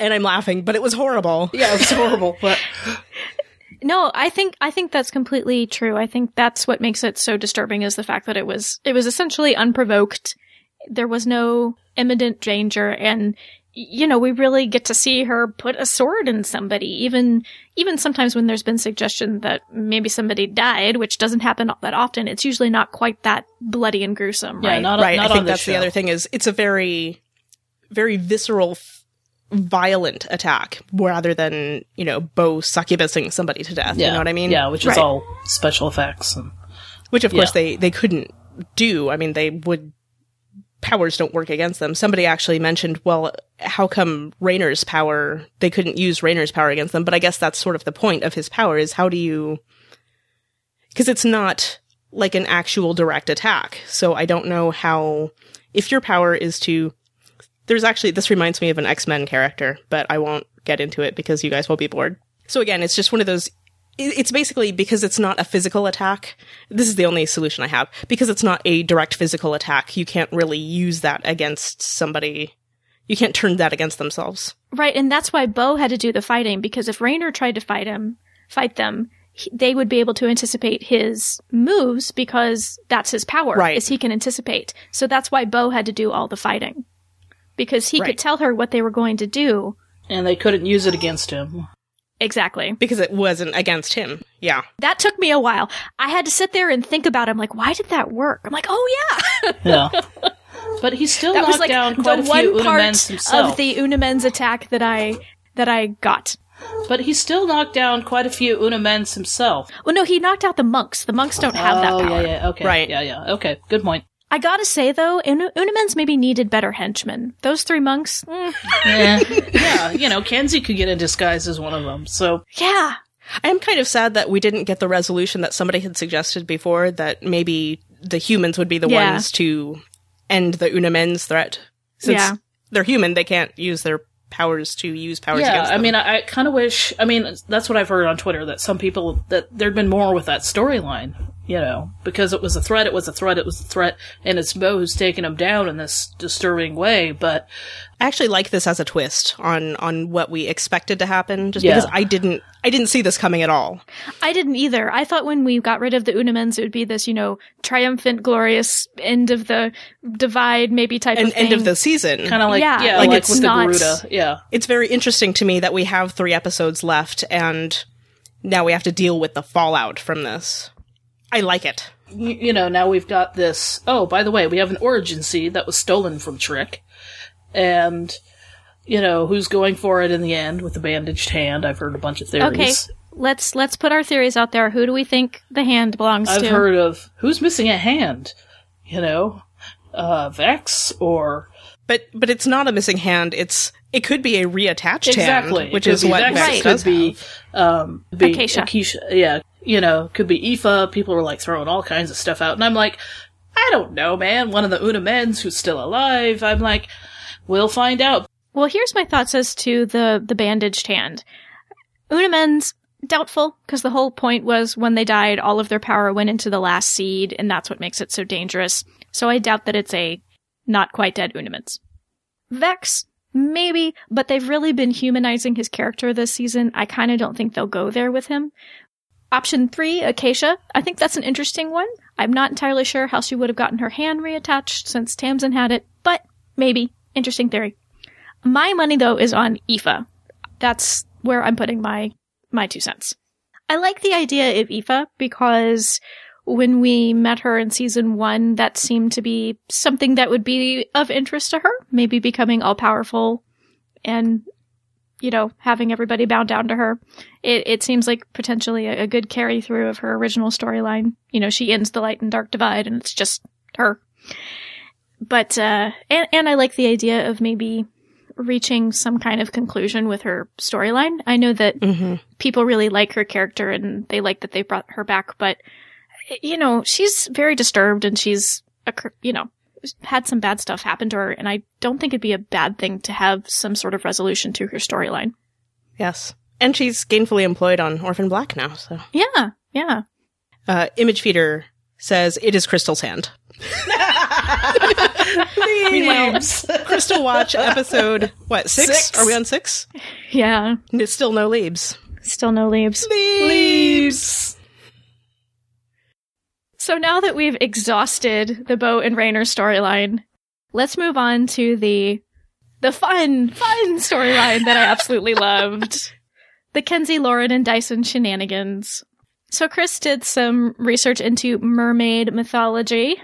and I'm laughing, but it was horrible. Yeah, it was horrible, but no, I think I think that's completely true. I think that's what makes it so disturbing is the fact that it was it was essentially unprovoked. There was no imminent danger and you know, we really get to see her put a sword in somebody. Even even sometimes when there's been suggestion that maybe somebody died, which doesn't happen that often, it's usually not quite that bloody and gruesome, yeah, right? Not, right. Not I think that's show. the other thing is it's a very very visceral violent attack rather than, you know, Bo succubusing somebody to death. Yeah. You know what I mean? Yeah, which is right. all special effects. And, which, of yeah. course, they, they couldn't do. I mean, they would. Powers don't work against them. Somebody actually mentioned, well, how come Rainer's power, they couldn't use Rainer's power against them? But I guess that's sort of the point of his power is how do you. Because it's not like an actual direct attack. So I don't know how. If your power is to there's actually, this reminds me of an X Men character, but I won't get into it because you guys will be bored. So again, it's just one of those. It's basically because it's not a physical attack. This is the only solution I have. Because it's not a direct physical attack, you can't really use that against somebody. You can't turn that against themselves. Right, and that's why Bo had to do the fighting, because if Rainer tried to fight him, fight them, they would be able to anticipate his moves because that's his power, right. is he can anticipate. So that's why Bo had to do all the fighting because he right. could tell her what they were going to do. And they couldn't use it against him. Exactly. Because it wasn't against him. Yeah. That took me a while. I had to sit there and think about it. I'm like, why did that work? I'm like, oh yeah. yeah. But he still that was like down quite the a few one part of the Unamen's attack that I that I got. But he still knocked down quite a few Una Mens himself. Well, no, he knocked out the monks. The monks don't have oh, that power. yeah, yeah, okay. Right. Yeah, yeah. Okay, good point. I gotta say though, Un- Una Mens maybe needed better henchmen. Those three monks, mm. yeah, yeah. You know, Kenzi could get in disguise as one of them. So yeah, I am kind of sad that we didn't get the resolution that somebody had suggested before that maybe the humans would be the yeah. ones to end the Una Mens threat. Since yeah. they're human, they can't use their powers to use powers yeah, against them. I mean, I, I kind of wish. I mean, that's what I've heard on Twitter that some people that there'd been more with that storyline you know, because it was a threat, it was a threat, it was a threat, and it's Bo who's taking him down in this disturbing way. But I actually like this as a twist on on what we expected to happen, just Yeah. because I didn't I didn't see this coming at all. I didn't either. I thought when we got rid of the Una Mens, it would be this, you know, triumphant, glorious end of the divide, maybe type And of thing. end of the season. kind of like, Yeah, yeah, like like, it's with not- the Garuda. Yeah. it's very interesting to me that we have three episodes left and now we have to deal with the fallout from this. I like it. Y- you know, now we've got this. Oh, by the way, we have an origin seed that was stolen from Trick. And, you know, who's going for it in the end with the bandaged hand? I've heard a bunch of theories. Okay, let's let's put our theories out there. Who do we think the hand belongs to? I've heard of who's missing a hand? You know, uh, Vex or But but it's not a missing hand. It's it could be a reattached exactly, hand, which is what Vex, Vex it does could be, um, be Acacia. Acacia, yeah, you know, could be Aoife. People were like throwing all kinds of stuff out, and I'm like, I don't know, man. One of the Una Men's who's still alive. I'm like, we'll find out. Well, here's my thoughts as to the the bandaged hand. Unamen's doubtful because the whole point was when they died, all of their power went into the last seed, and that's what makes it so dangerous. So I doubt that it's a not quite dead Una Mens. Vex, maybe, but they've really been humanizing his character this season. I kind of don't think they'll go there with him. Option three, Acacia. I think that's an interesting one. I'm not entirely sure how she would have gotten her hand reattached since Tamsin had it, but maybe. Interesting theory. My money though is on Aoife. That's where I'm putting my my two cents. I like the idea of Aoife because when we met her in season one, that seemed to be something that would be of interest to her. Maybe becoming all powerful and, you know, having everybody bow down to her. It, it seems like potentially a, a good carry through of her original storyline. You know, she ends the light and dark divide and it's just her. But, uh, and, and I like the idea of maybe reaching some kind of conclusion with her storyline. I know that hmm people really like her character and they like that they brought her back, but you know, she's very disturbed and she's a, you know, had some bad stuff happen to her and I don't think it'd be a bad thing to have some sort of resolution to her storyline. Yes. And she's gainfully employed on Orphan Black now, so Yeah, yeah. uh Image Feeder says it is Crystal's hand. Meanwhile, Crystal Watch episode what, six? Six. Are we on six? Yeah. It's still no leaves. Still no leaves. Leaves. So now that we've exhausted the Bo and Rainer storyline, let's move on to the the fun, fun storyline that I absolutely loved. The Kenzi, Lauren, and Dyson shenanigans. So Chris did some research into mermaid mythology.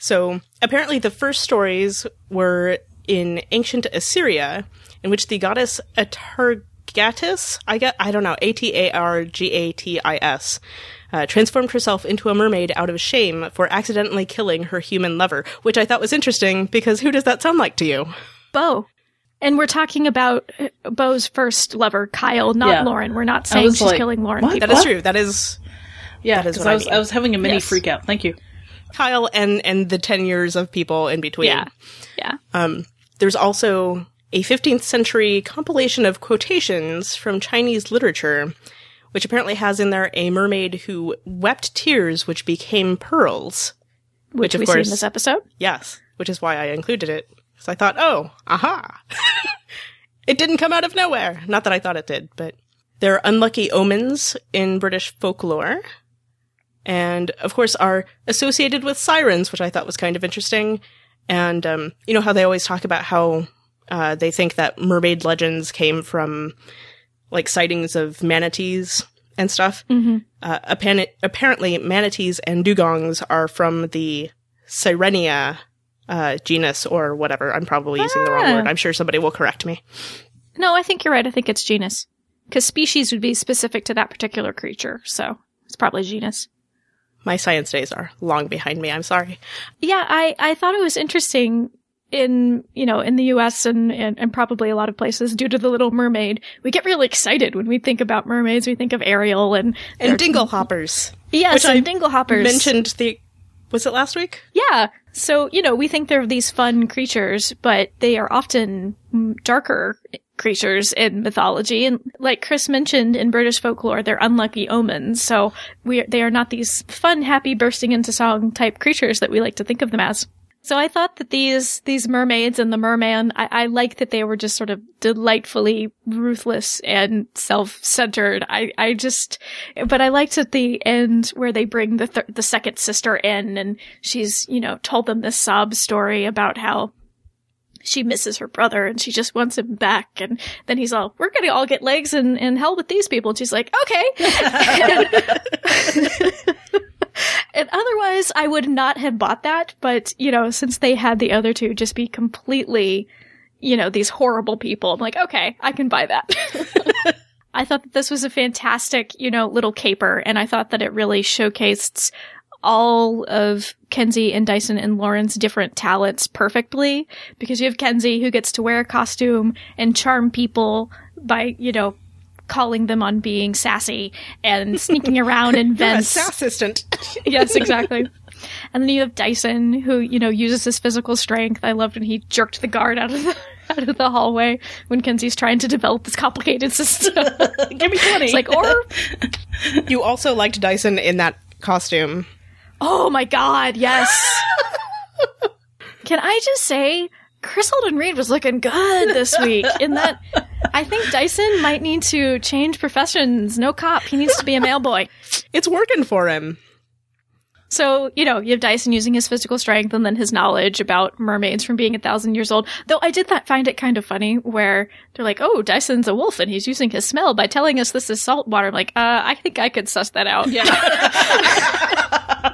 So apparently, the first stories were in ancient Assyria, in which the goddess Atargatis, I get, I don't know, A T A R G A T I S, uh, transformed herself into a mermaid out of shame for accidentally killing her human lover, which I thought was interesting because who does that sound like to you? Bo. And we're talking about uh, Bo's first lover, Kyle, not Yeah. Lauren. We're not saying she's like, killing Lauren. That is true. That is Yeah, That is what I I was mean. I was having a mini Yes. freak out. Thank you. Kyle and and the ten years of people in between. Yeah. Yeah. Um, there's also a 15th century compilation of quotations from Chinese literature, which apparently has in there a mermaid who wept tears which became pearls. Which, of we see in this episode. Yes, which is why I included it. So I thought, oh, aha. it didn't come out of nowhere. Not that I thought it did, but there are unlucky omens in British folklore. And of course are associated with sirens, which I thought was kind of interesting. And, um, you know how they always talk about how, uh, they think that mermaid legends came from, like, sightings of manatees and stuff. Mm-hmm. Uh, appan- apparently, manatees and dugongs are from the Sirenia uh, genus or whatever. I'm probably using the wrong Ah. word. I'm sure somebody will correct me. No, I think you're right. I think it's genus. Because species would be specific to that particular creature, so it's probably genus. My science days are long behind me. I'm sorry. Yeah, I, I thought it was interesting in, you know, in the US and, and, and probably a lot of places due to the Little Mermaid. We get really excited when we think about mermaids. We think of Ariel and, And dingle hoppers. yes, and I dinglehoppers. Mentioned the. Was it last week? Yeah. So, you know, we think they're these fun creatures, but they are often darker creatures in mythology. And like Chris mentioned in British folklore, they're unlucky omens. So we, they are not these fun, happy, bursting into song type creatures that we like to think of them as. So I thought that these, these mermaids and the merman, I, I like that they were just sort of delightfully ruthless and self-centered. I, I just, but I liked at the end where they bring the, th- the second sister in and she's, you know, told them this sob story about how she misses her brother and she just wants him back. And then he's all, we're going to all get legs and, and hell with these people. And she's like, okay. and otherwise, I would not have bought that. But, you know, since they had the other two just be completely, you know, these horrible people, I'm like, okay, I can buy that. I thought that this was a fantastic, you know, little caper, and I thought that it really showcased all of Kenzi and Dyson and Lauren's different talents perfectly because you have Kenzi who gets to wear a costume and charm people by, you know, calling them on being sassy and sneaking around in You're vents. assistant. yes, exactly. And then you have Dyson who, you know, uses his physical strength. I loved when he jerked the guard out of the out of the hallway when Kenzi's trying to develop this complicated system. Give me 20. it's like, or you also liked Dyson in that costume. Oh my god, yes. Can I just say, Kris Holden-Ried was looking good this week in that I think Dyson might need to change professions. No cop. He needs to be a mailboy. It's working for him. So, you know, you have Dyson using his physical strength and then his knowledge about mermaids from being a thousand years old. Though I did that find it kind of funny where they're like, oh, Dyson's a wolf and he's using his smell by telling us this is salt water. I'm like, uh, I think I could suss that out.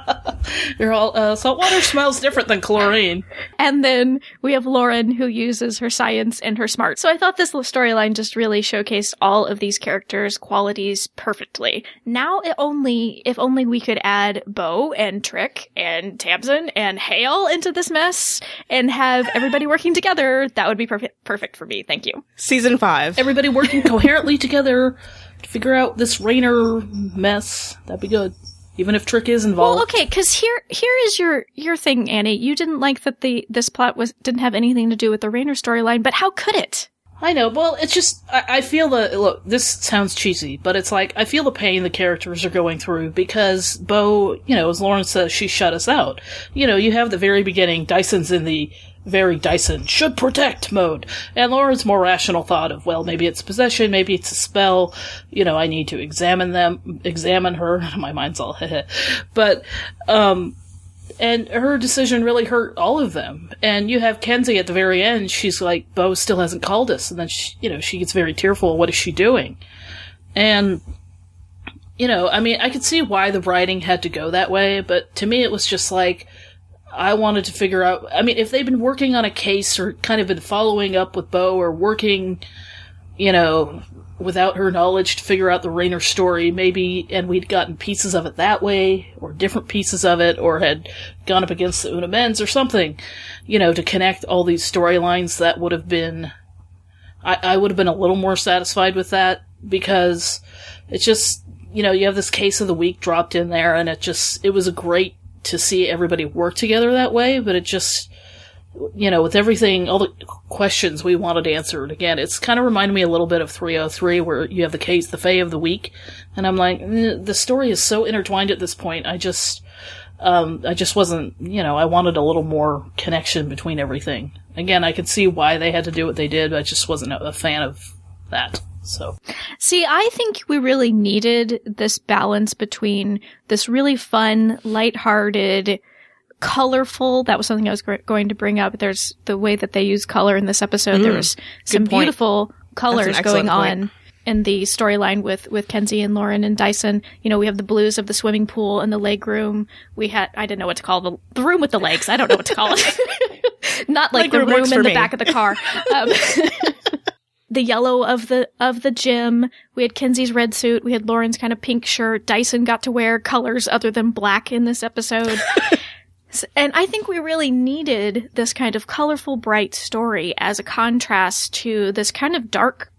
They're all, uh, salt water smells different than chlorine. And then we have Lauren who uses her science and her smart. So I thought this storyline just really showcased all of these characters' qualities perfectly. Now it only, if only we could add Bo and Trick and Tamsin and Hale into this mess and have everybody working together, that would be perfect, perfect for me. Thank you. Season five. Everybody working coherently together to figure out this Rainer mess. That'd be good. Even if Trick is involved. Well, okay, because here here is your your thing, Annie. You didn't like that the this plot was didn't have anything to do with the Rainer storyline, but how could it? I know. Well, it's just I, I feel the look. This sounds cheesy, but it's like I feel the pain the characters are going through because Bo, you know, as Lauren says, she shut us out. You know, you have the very beginning. Dyson's in the very Dyson should protect mode, and Lauren's more rational thought of well, maybe it's possession, maybe it's a spell. You know, I need to examine them, examine her. My mind's all, but um, and her decision really hurt all of them. And you have Kenzi at the very end. She's like, Bo still hasn't called us. And then, she, you know, she gets very tearful. What is she doing? And, you know, I mean, I could see why the writing had to go that way, but to me it was just like, I wanted to figure out, I mean, if they've been working on a case or kind of been following up with Bo or working, you know, without her knowledge to figure out the Rainer story, maybe, and we'd gotten pieces of it that way, or different pieces of it, or had gone up against the Una Men's or something, you know, to connect all these storylines, that would have been, I, I would have been a little more satisfied with that, because it's just, you know, you have this case of the week dropped in there, and it just, it was a great to see everybody work together that way, but it just, you know, with everything, all the questions we wanted answered, again, it's kind of reminded me a little bit of 303, where you have the case, the Fae of the Week, and I'm like, eh, the story is so intertwined at this point, I just, um, I just wasn't, you know, I wanted a little more connection between everything. Again, I could see why they had to do what they did, but I just wasn't a fan of that. So, See, I think we really needed this balance between this really fun, lighthearted, colorful. That was something I was gr- going to bring up. There's the way that they use color in this episode. There was some point. beautiful colors going point. on in the storyline with with Kenzi and Lauren and Dyson. You know, we have the blues of the swimming pool and the leg room. We had I didn't know what to call the the room with the legs. I don't know what to call it. Not like the room room in the me. back of the car. Um, the yellow of the of the gym. We had Kenzi's red suit. We had Lauren's kind of pink shirt. Dyson got to wear colors other than black in this episode. And I think we really needed this kind of colorful, bright story as a contrast to this kind of dark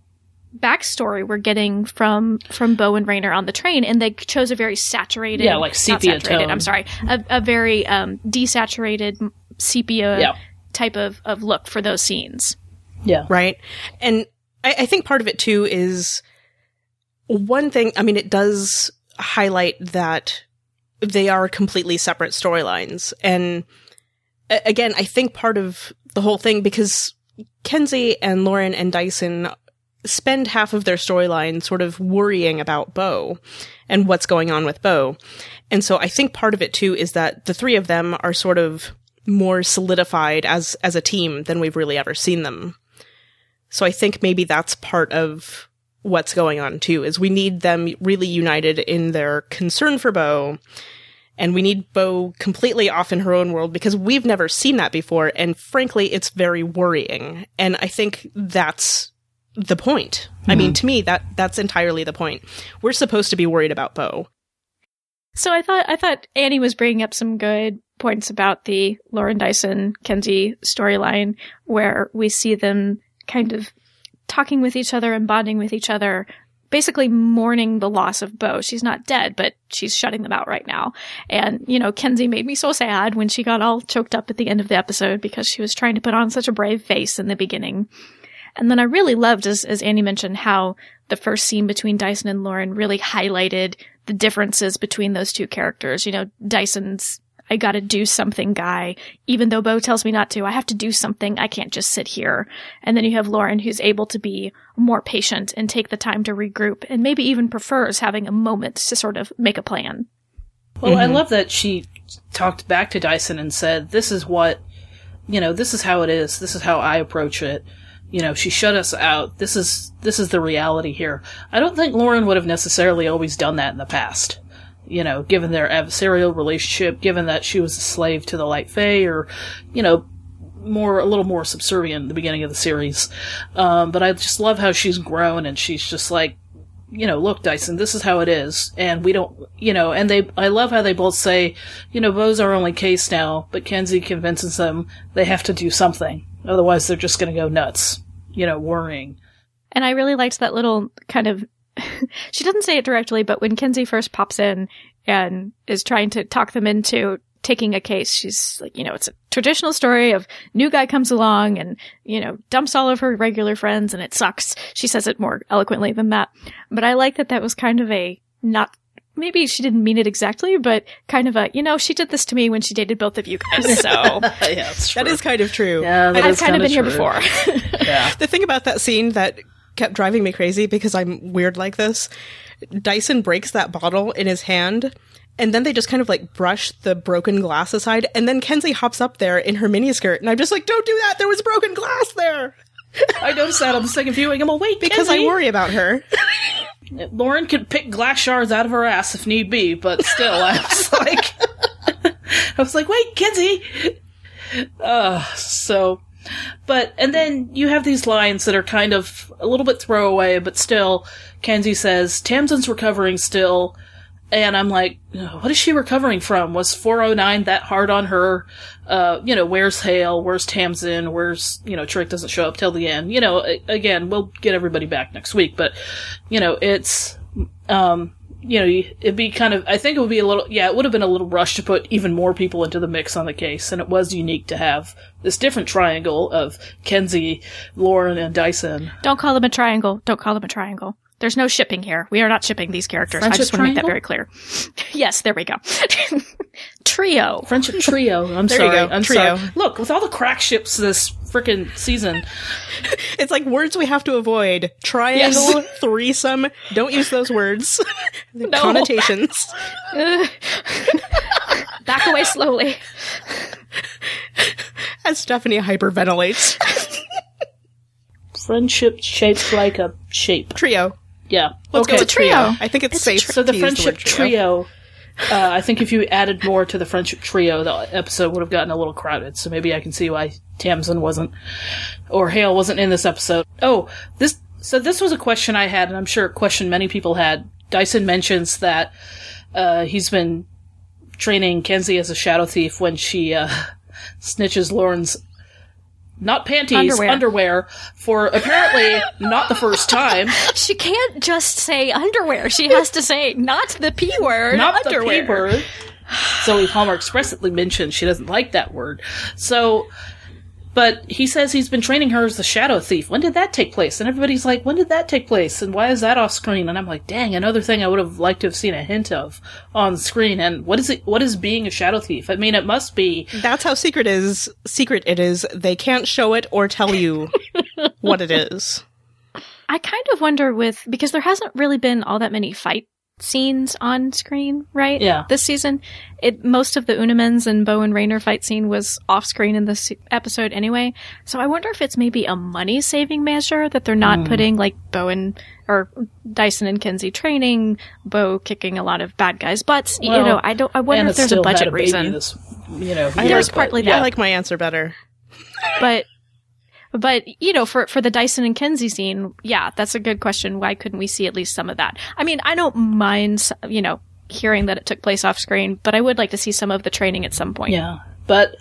backstory we're getting from from Bo and Rainer on the train, and they chose a very saturated, Yeah, like sepia tone. I'm sorry, a, a very um, desaturated sepia Yeah. type of of look for those scenes. yeah. right? And I, I think part of it too is one thing. I mean, it does highlight that they are completely separate storylines, and again, I think part of the whole thing because Kenzi and Lauren and Dyson spend half of their storyline sort of worrying about Bo and what's going on with Bo. And so I think part of it too is that the three of them are sort of more solidified as as a team than we've really ever seen them. So I think maybe that's part of what's going on too is we need them really united in their concern for Bo and we need Bo completely off in her own world because we've never seen that before and frankly it's very worrying and I think that's the point. I mean mm-hmm. to me that that's entirely the point. We're supposed to be worried about Bo. So I thought I thought Annie was bringing up some good points about the Lauren Dyson Kenzi storyline, where we see them kind of talking with each other and bonding with each other, basically mourning the loss of Bo. She's not dead, but she's shutting them out right now. And you know, Kenzi made me so sad when she got all choked up at the end of the episode because she was trying to put on such a brave face in the beginning. And then I really loved, as, as Annie mentioned, how the first scene between Dyson and Lauren really highlighted the differences between those two characters. You know, Dyson's I gotta do something guy. Even though Bo tells me not to, I have to do something. I can't just sit here. And then you have Lauren who's able to be more patient and take the time to regroup and maybe even prefers having a moment to sort of make a plan. Well, I mm-hmm. love that she talked back to Dyson and said, "This is what, you know, this is how it is. This is how I approach it." You know, she shut us out. This is this is the reality here. I don't think Lauren would have necessarily always done that in the past. You know, given their adversarial relationship, given that she was a slave to the Light Fae, or you know, more a little more subservient in the beginning of the series. Um, but I just love how she's grown and she's just like, you know, look, Dyson, this is how it is, and we don't, you know, and they, I love how they both say, you know, Bo's our only case now, but Kenzi convinces them they have to do something, otherwise they're just going to go nuts, you know, worrying. And I really liked that little kind of she doesn't say it directly, but when Kenzi first pops in and is trying to talk them into taking a case, she's like, you know, it's a traditional story of new guy comes along and, you know, dumps all of her regular friends and it sucks. She says it more eloquently than that. But I like that that was kind of a not maybe she didn't mean it exactly, but kind of a, you know, she did this to me when she dated both of you guys. So yeah, that's kind of true. Yeah, that I've is kind of kinda been here before. Yeah. The thing about that scene that kept driving me crazy because I'm weird like this, Dyson breaks that bottle in his hand. And then they just kind of like brush the broken glass aside. And then Kenzi hops up there in her miniskirt. And I'm just like, don't do that. There was broken glass there. I noticed that on the second viewing. I'm like, wait, Because I worry about her. Lauren could pick glass shards out of her ass if need be, but still, I was like, I was like, wait, Kenzi. Uh, so, but, and then you have these lines that are kind of a little bit throwaway, but still, Kenzi says, Tamsin's recovering still. And I'm like, what is she recovering from? Was 409 that hard on her? Uh, you know, where's Hale? Where's Tamsin? Where's, you know, Trick doesn't show up till the end. You know, again, we'll get everybody back next week, but, you know, it's, um, you know, it'd be kind of, I think it would be a little, yeah, it would have been a little rush to put even more people into the mix on the case, and it was unique to have this different triangle of Kenzi, Lauren, and Dyson. Don't call them a triangle. Don't call them a triangle. There's no shipping here. We are not shipping these characters. I Friendship just want to make that very clear. yes, there we go. Trio. Friendship trio. I'm There you sorry. go, I'm trio. sorry. Look, with all the crack ships this frickin' season, It's like words we have to avoid. Triangle, Yes. threesome. Don't use those words. The Connotations. Back away slowly. As Stephanie hyperventilates. friendship shaped like a shape. Trio. Yeah. Let's okay. go with trio. trio. I think it's, It's safe. tri- So the to use the friendship word trio. Uh, I think if you added more to the friendship trio, the episode would have gotten a little crowded. So maybe I can see why Tamsin wasn't, or Hale wasn't in this episode. Oh, this. So this was a question I had, and I'm sure a question many people had. Dyson mentions that uh, he's been training Kenzi as a shadow thief when she uh, snitches Lauren's not panties Underwear. underwear for apparently not the first time. She can't just say underwear. She has to say not the p word. not underwear. the P word. Zoe Palmer expressly mentioned she doesn't like that word. So But he says he's been training her as the shadow thief. When did that take place? And everybody's like, when did that take place? And why is that off screen? And I'm like, dang, another thing I would have liked to have seen a hint of on screen. And what is it? What is being a shadow thief? I mean, it must be. That's how secret is. Secret it is. They can't show it or tell you what it is. I kind of wonder with because there hasn't really been all that many fight scenes on screen, right? Yeah. This season, it most of the Una Mens and Bo and Rainer fight scene was off screen in this episode anyway. So I wonder if it's maybe a money saving measure that they're not hmm. putting like Bo and or Dyson and Kenzi training, Bo kicking a lot of bad guys' butts. you know, I don't. I wonder if it's there's a still had budget a baby reason, This, you know, I year, There's but partly yeah. I like my answer better. but. But you know, for for the Dyson and Kenzi scene, yeah, that's a good question. Why couldn't we see at least some of that? I mean, I don't mind, you know, hearing that it took place off screen, but I would like to see some of the training at some point. Yeah, but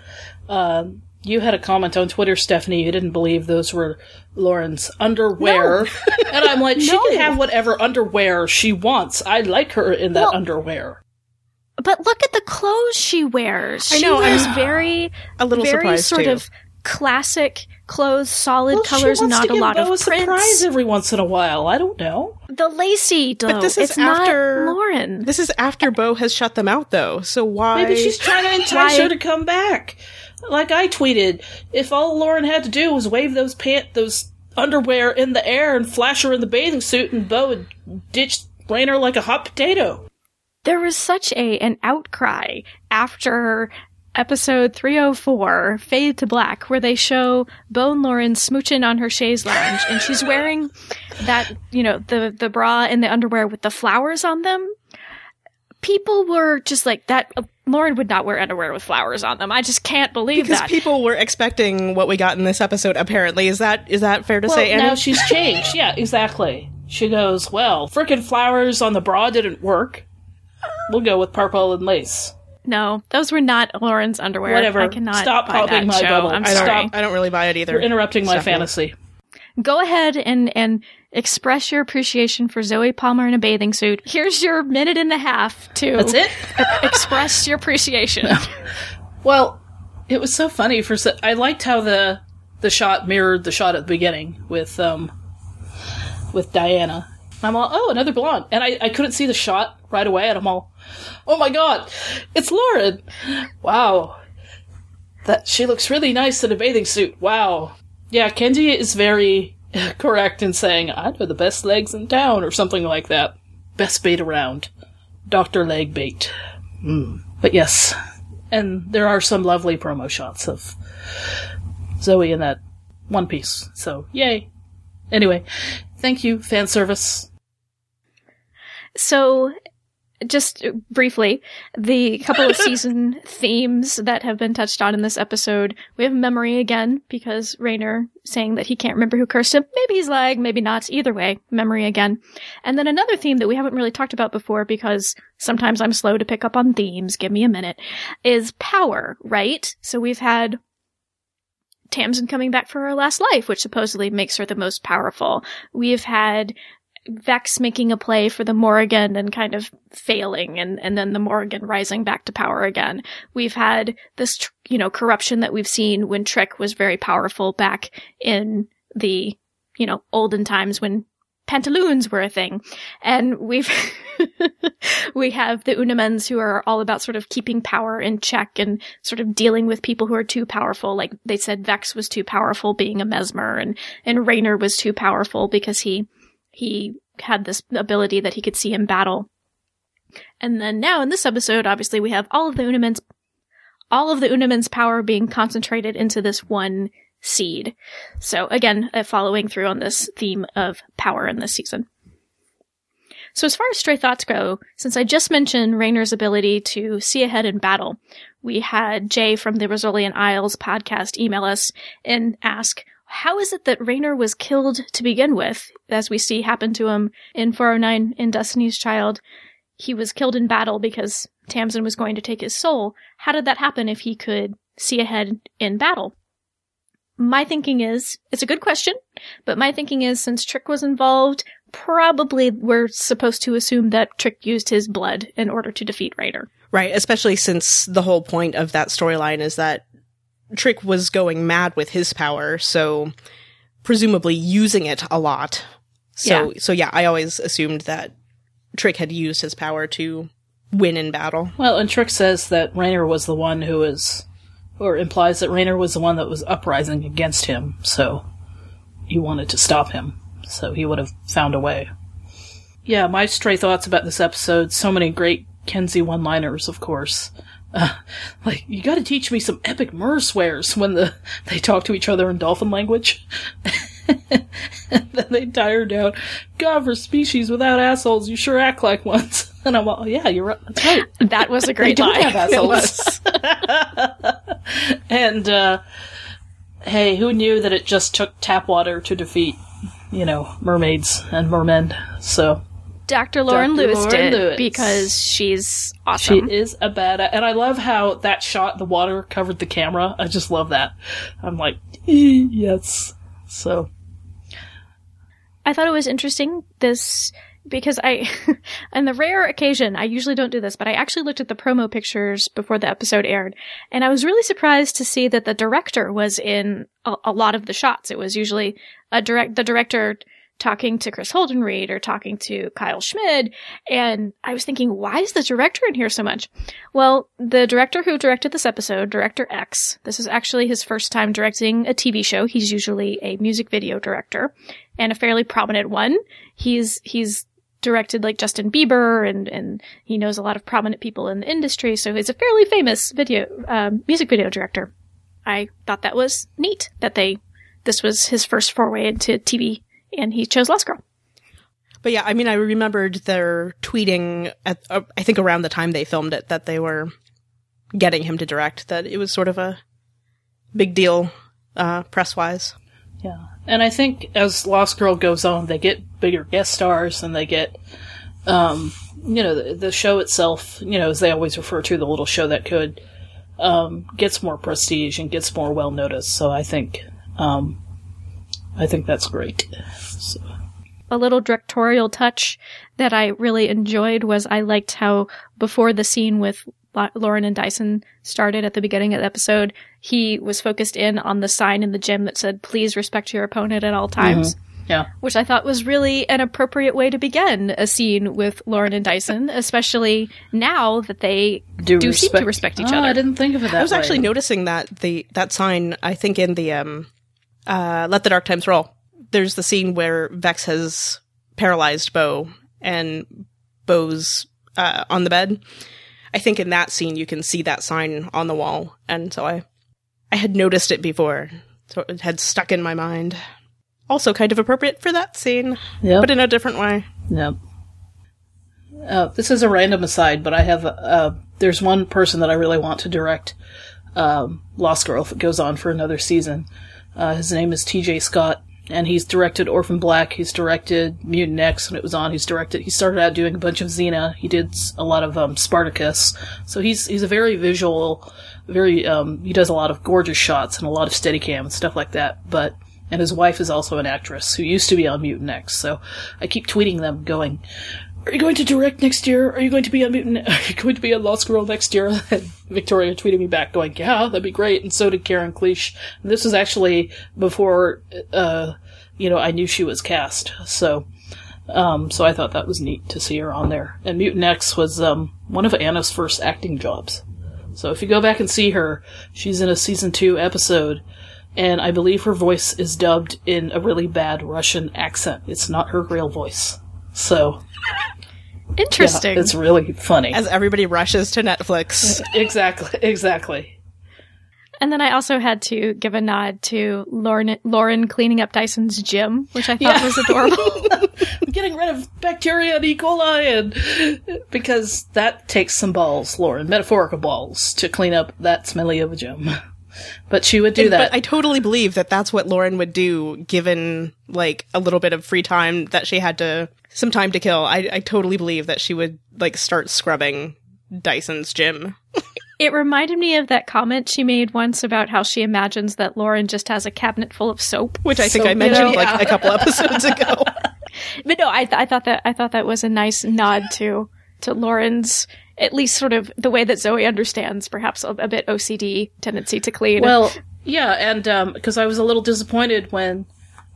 um, you had a comment on Twitter, Stephanie. You didn't believe those were Lauren's underwear, and I'm like, she No. can have whatever underwear she wants. I like her in that Well- underwear. But look at the clothes she wears. I She know, wears I'm very, A little very surprised sort too. of classic clothes, solid Well, colors, not a lot of a surprise prints. every once in a while. I don't know. The lacy, though. this is it's after- Lauren. This is after Bo has shut them out, though. So why? Maybe she's trying to entice her to come back. Like I tweeted, if all Lauren had to do was wave those pant, those underwear in the air and flash her in the bathing suit, and Bo would ditch Rainer like a hot potato. there was such a an outcry after episode 304 fade to black where they show bone lauren smooching on her chaise lounge and she's wearing that you know the the bra and the underwear with the flowers on them people were just like that uh, lauren would not wear underwear with flowers on them i just can't believe because that people were expecting what we got in this episode. Apparently, is that is that fair to Well, say? now she's changed. Yeah, exactly. She goes, well, frickin' flowers on the bra didn't work. We'll go with purple and lace. No those were not lauren's underwear Whatever. i cannot Stop popping my show. bubble. i'm I don't. sorry I don't really buy it either. You're interrupting my Stephanie. fantasy. go ahead and and express your appreciation for Zoe Palmer in a bathing suit. Here's your minute and a half to That's it? express your appreciation. Well, it was so funny for se- I liked how the the shot mirrored the shot at the beginning with um with Diana. I'm all, oh, another blonde. And I, I couldn't see the shot right away, and I'm all, oh my god, it's Lauren! Wow. That she looks really nice in a bathing suit. Wow. Yeah, Kenzi is very correct in saying, I know the best legs in town, or something like that. Best bait around. Dr. Leg Bait. Mm. But yes, and there are some lovely promo shots of Zoe in that one piece. So, yay. Anyway, thank you, fan service. so, just briefly, the couple of season themes that have been touched on in this episode. We have memory again because Rainer saying that he can't remember who cursed him. Maybe he's lag, maybe not. Either way, memory again. And then another theme that we haven't really talked about before because sometimes I'm slow to pick up on themes. Give me a minute. Is power, right? So we've had Tamsin coming back for her last life, which supposedly makes her the most powerful. We've had Vex making a play for the Morrigan and kind of failing and, and then the Morrigan rising back to power again. We've had this, you know, corruption that we've seen when Trick was very powerful back in the, you know, olden times when pantaloons were a thing. And we've, we have the Una Mens who are all about sort of keeping power in check and sort of dealing with people who are too powerful. Like they said Vex was too powerful being a mesmer and, and Rainer was too powerful because he, he had this ability that he could see in battle. And then now in this episode, obviously we have all of the Una Mens, all of the Una Mens' power being concentrated into this one seed. So again, uh, following through on this theme of power in this season. So as far as stray thoughts go, since I just mentioned Rainer's ability to see ahead in battle, we had Jay from the Rosolian Isles podcast email us and ask, how is it that Rainer was killed to begin with, as we see happen to him in 409 in Destiny's Child? He was killed in battle because Tamsin was going to take his soul. How did that happen if he could see ahead in battle? My thinking is, it's a good question, but my thinking is since Trick was involved, probably we're supposed to assume that Trick used his blood in order to defeat Rainer. Right, especially since the whole point of that storyline is that Trick was going mad with his power, so presumably using it a lot. So, Yeah. so yeah, I always assumed that Trick had used his power to win in battle. Well, and Trick says that Rainer was the one who was, or implies that Rainer was the one that was uprising against him, so you wanted to stop him, so he would have found a way. Yeah, my stray thoughts about this episode, so many great Kenzi one liners, of course. Uh, like, you gotta teach me some epic mer swears when the, they talk to each other in dolphin language. and then they tie out. God, for species without assholes, you sure act like ones. And I'm all, oh, yeah, you're right. That's right. That was a They great don't line. have assholes. and uh, hey, who knew that it just took tap water to defeat, you know, mermaids and mermen? So Dr. Lauren Dr. Lewis Lauren did Lewis. because she's awesome. she is a bad. And I love how that shot, the water covered the camera. I just love that. I'm like, "Eh, yes. So I thought it was interesting this because I, on the rare occasion, I usually don't do this, but I actually looked at the promo pictures before the episode aired, and I was really surprised to see that the director was in a, a lot of the shots. It was usually a direct, the director talking to Kris Holden-Ried or talking to Kyle Schmid, and I was thinking, why is the director in here so much? Well, the director who directed this episode, Director X, this is actually his first time directing a TV show. He's usually a music video director and a fairly prominent one. He's he's directed like Justin Bieber and and he knows a lot of prominent people in the industry, so he's a fairly famous video um, music video director. I thought that was neat that they this was his first foray into TV, and he chose Lost Girl. But yeah, I mean, I remembered their tweeting at, uh, I think around the time they filmed it that they were getting him to direct, that it was sort of a big deal, uh, press wise. Yeah. And I think as Lost Girl goes on, they get bigger guest stars and they get, um, you know, the, the show itself, you know, as they always refer to, the little show that could, um, gets more prestige and gets more well noticed. So I think, um, I think that's great. So, a little directorial touch that I really enjoyed was I liked how before the scene with Lauren and Dyson started at the beginning of the episode, he was focused in on the sign in the gym that said, please respect your opponent at all times. yeah. Which I thought was really an appropriate way to begin a scene with Lauren and Dyson, especially now that they do, seem to respect each Oh, other. I didn't think of it that I was way. actually noticing that the that sign. I think in the um, uh, "Let the Dark Times Roll," there's the scene where Vex has paralyzed Bo, and Bo's uh, on the bed. I think in that scene you can see that sign on the wall, and so I, I had noticed it before, so it had stuck in my mind. Also, kind of appropriate for that scene, Yep. but in a different way. Yep. Uh, this is a random aside, but I have uh, there's one person that I really want to direct um, Lost Girl if it goes on for another season. Uh, his name is T.J. Scott, and he's directed Orphan Black. He's directed Mutant X when it was on. He's directed. He started out doing a bunch of Xena. He did a lot of um, Spartacus. So he's he's a very visual, very um, he does a lot of gorgeous shots and a lot of Steadicam and stuff like that. But and his wife is also an actress who used to be on Mutant X. So I keep tweeting them, going, "Are you going to direct next year? Are you going to be Mutant? Are you going to be on Lost Girl next year?" And Victoria tweeted me back, going, "Yeah, that'd be great." And so did Karen Cliche. And this was actually before, uh, you know, I knew she was cast. So. Um, so I thought that was neat to see her on there. And Mutant X was um, one of Anna's first acting jobs. So if you go back and see her, she's in a season two episode, and I believe her voice is dubbed in a really bad Russian accent. It's not her real voice. So yeah, Interesting. it's really funny. As everybody rushes to Netflix, exactly, exactly. and then I also had to give a nod to Lauren, Lauren cleaning up Dyson's gym, which I thought Yeah. was adorable. Getting rid of bacteria and E. coli, and because that takes some balls, Lauren, metaphorical balls, to clean up that smelly of a gym. But she would do that. But I totally believe that that's what Lauren would do given like a little bit of free time that she had to some time to kill. I, I totally believe that she would like start scrubbing Dyson's gym. It reminded me of that comment she made once about how she imagines that Lauren just has a cabinet full of soap. Which I think So, I you mentioned know, like yeah. a couple episodes ago. But no, I, th- I thought that I thought that was a nice nod to to Lauren's at least sort of the way that Zoie understands, perhaps a, a bit OCD tendency to clean. Well, yeah, and because I was a little disappointed when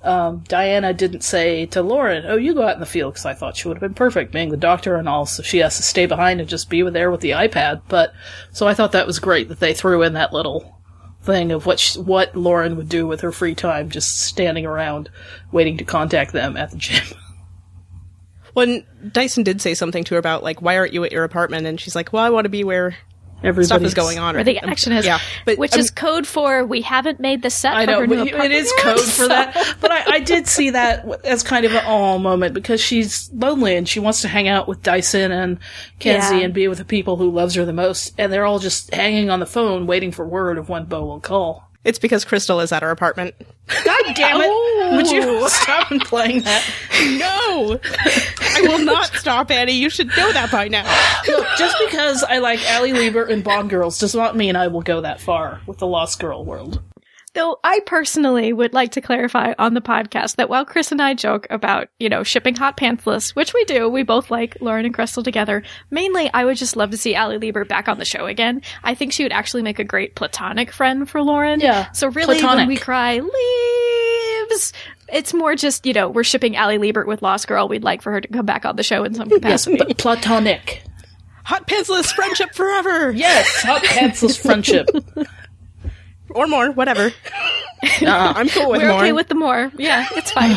um, Diana didn't say to Lauren, "Oh, you go out in the field," because I thought she would have been perfect, being the doctor and all. So she has to stay behind and just be there with the iPad. But so I thought that was great that they threw in that little thing of what she, what Lauren would do with her free time, just standing around waiting to contact them at the gym. When Dyson did say something to her about like, why aren't you at your apartment? And she's like, well, I want to be where Everybody's, stuff is going on. where the action is, Yeah, but which um, is code for we haven't made the set. I for know, her new it apartment is code for so- that. But I, I did see that as kind of an oh moment because she's lonely and she wants to hang out with Dyson and Kenzi Yeah. and be with the people who loves her the most, and they're all just hanging on the phone waiting for word of when Bo will call. it's because Crystal is at her apartment. God damn it! Oh. Would you stop playing that? no, I will not stop, Annie. You should know that by now. Look, just because I like Ali Liebert and Bond Girls does not mean I will go that far with the Lost Girl world. Though I personally would like to clarify on the podcast that while Chris and I joke about, you know, shipping hot pantsless, which we do, we both like Lauren and Crystal together. Mainly, I would just love to see Ali Liebert back on the show again. I think she would actually make a great platonic friend for Lauren. Yeah, So really, platonic. when we cry leaves, it's more just, you know, we're shipping Ali Liebert with Lost Girl. We'd like for her to come back on the show in some Yes, capacity. but platonic. Hot pantsless friendship forever, Yes, hot pantsless friendship. or more, whatever. Uh-uh. I'm cool with we're more. okay with the more. Yeah, it's fine.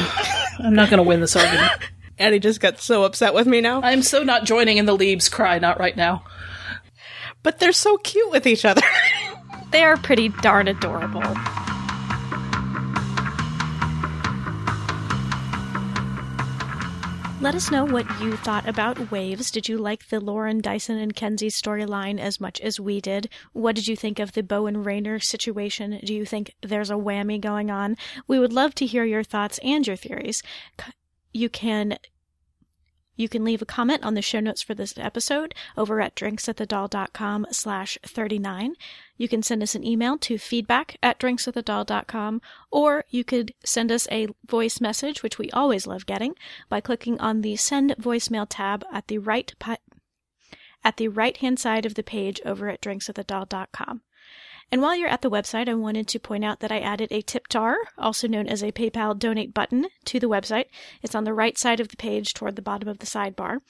I'm not going to win this argument. Annie just got so upset with me now. I'm so not joining in the Leaves cry, not right now. But they're so cute with each other. they are pretty darn adorable. Let us know what you thought about Waves. Did you like the Lauren Dyson and Kenzi storyline as much as we did? What did you think of the Bo and Rainer situation? Do you think there's a whammy going on? We would love to hear your thoughts and your theories. You can you can leave a comment on the show notes for this episode over at drinksatthedoll.com slash 39. You can send us an email to feedback at drinksatthedoll.com, or you could send us a voice message, which we always love getting, by clicking on the send voicemail tab at the right pi- at the right hand side of the page over at drinksatthedoll.com. And while you're at the website, I wanted to point out that I added a tip jar, also known as a PayPal donate button, to the website. It's on the right side of the page toward the bottom of the sidebar.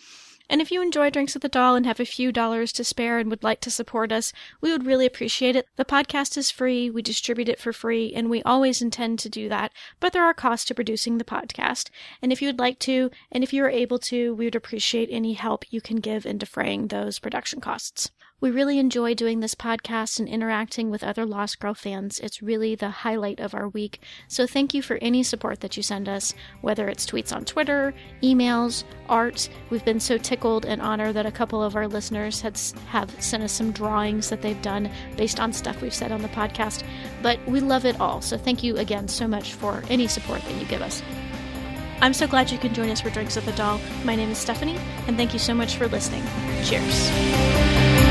And if you enjoy Drinks at the Doll and have a few dollars to spare and would like to support us, we would really appreciate it. The podcast is free, we distribute it for free, and we always intend to do that, but there are costs to producing the podcast. And if you would like to, and if you are able to, we would appreciate any help you can give in defraying those production costs. We really enjoy doing this podcast and interacting with other Lost Girl fans. It's really the highlight of our week. So thank you for any support that you send us, whether it's tweets on Twitter, emails, art. We've been so tickled and honored that a couple of our listeners had, have sent us some drawings that they've done based on stuff we've said on the podcast. But we love it all. So thank you again so much for any support that you give us. I'm so glad you can join us for Drinks with the Doll. My name is Stephanie, and thank you so much for listening. Cheers.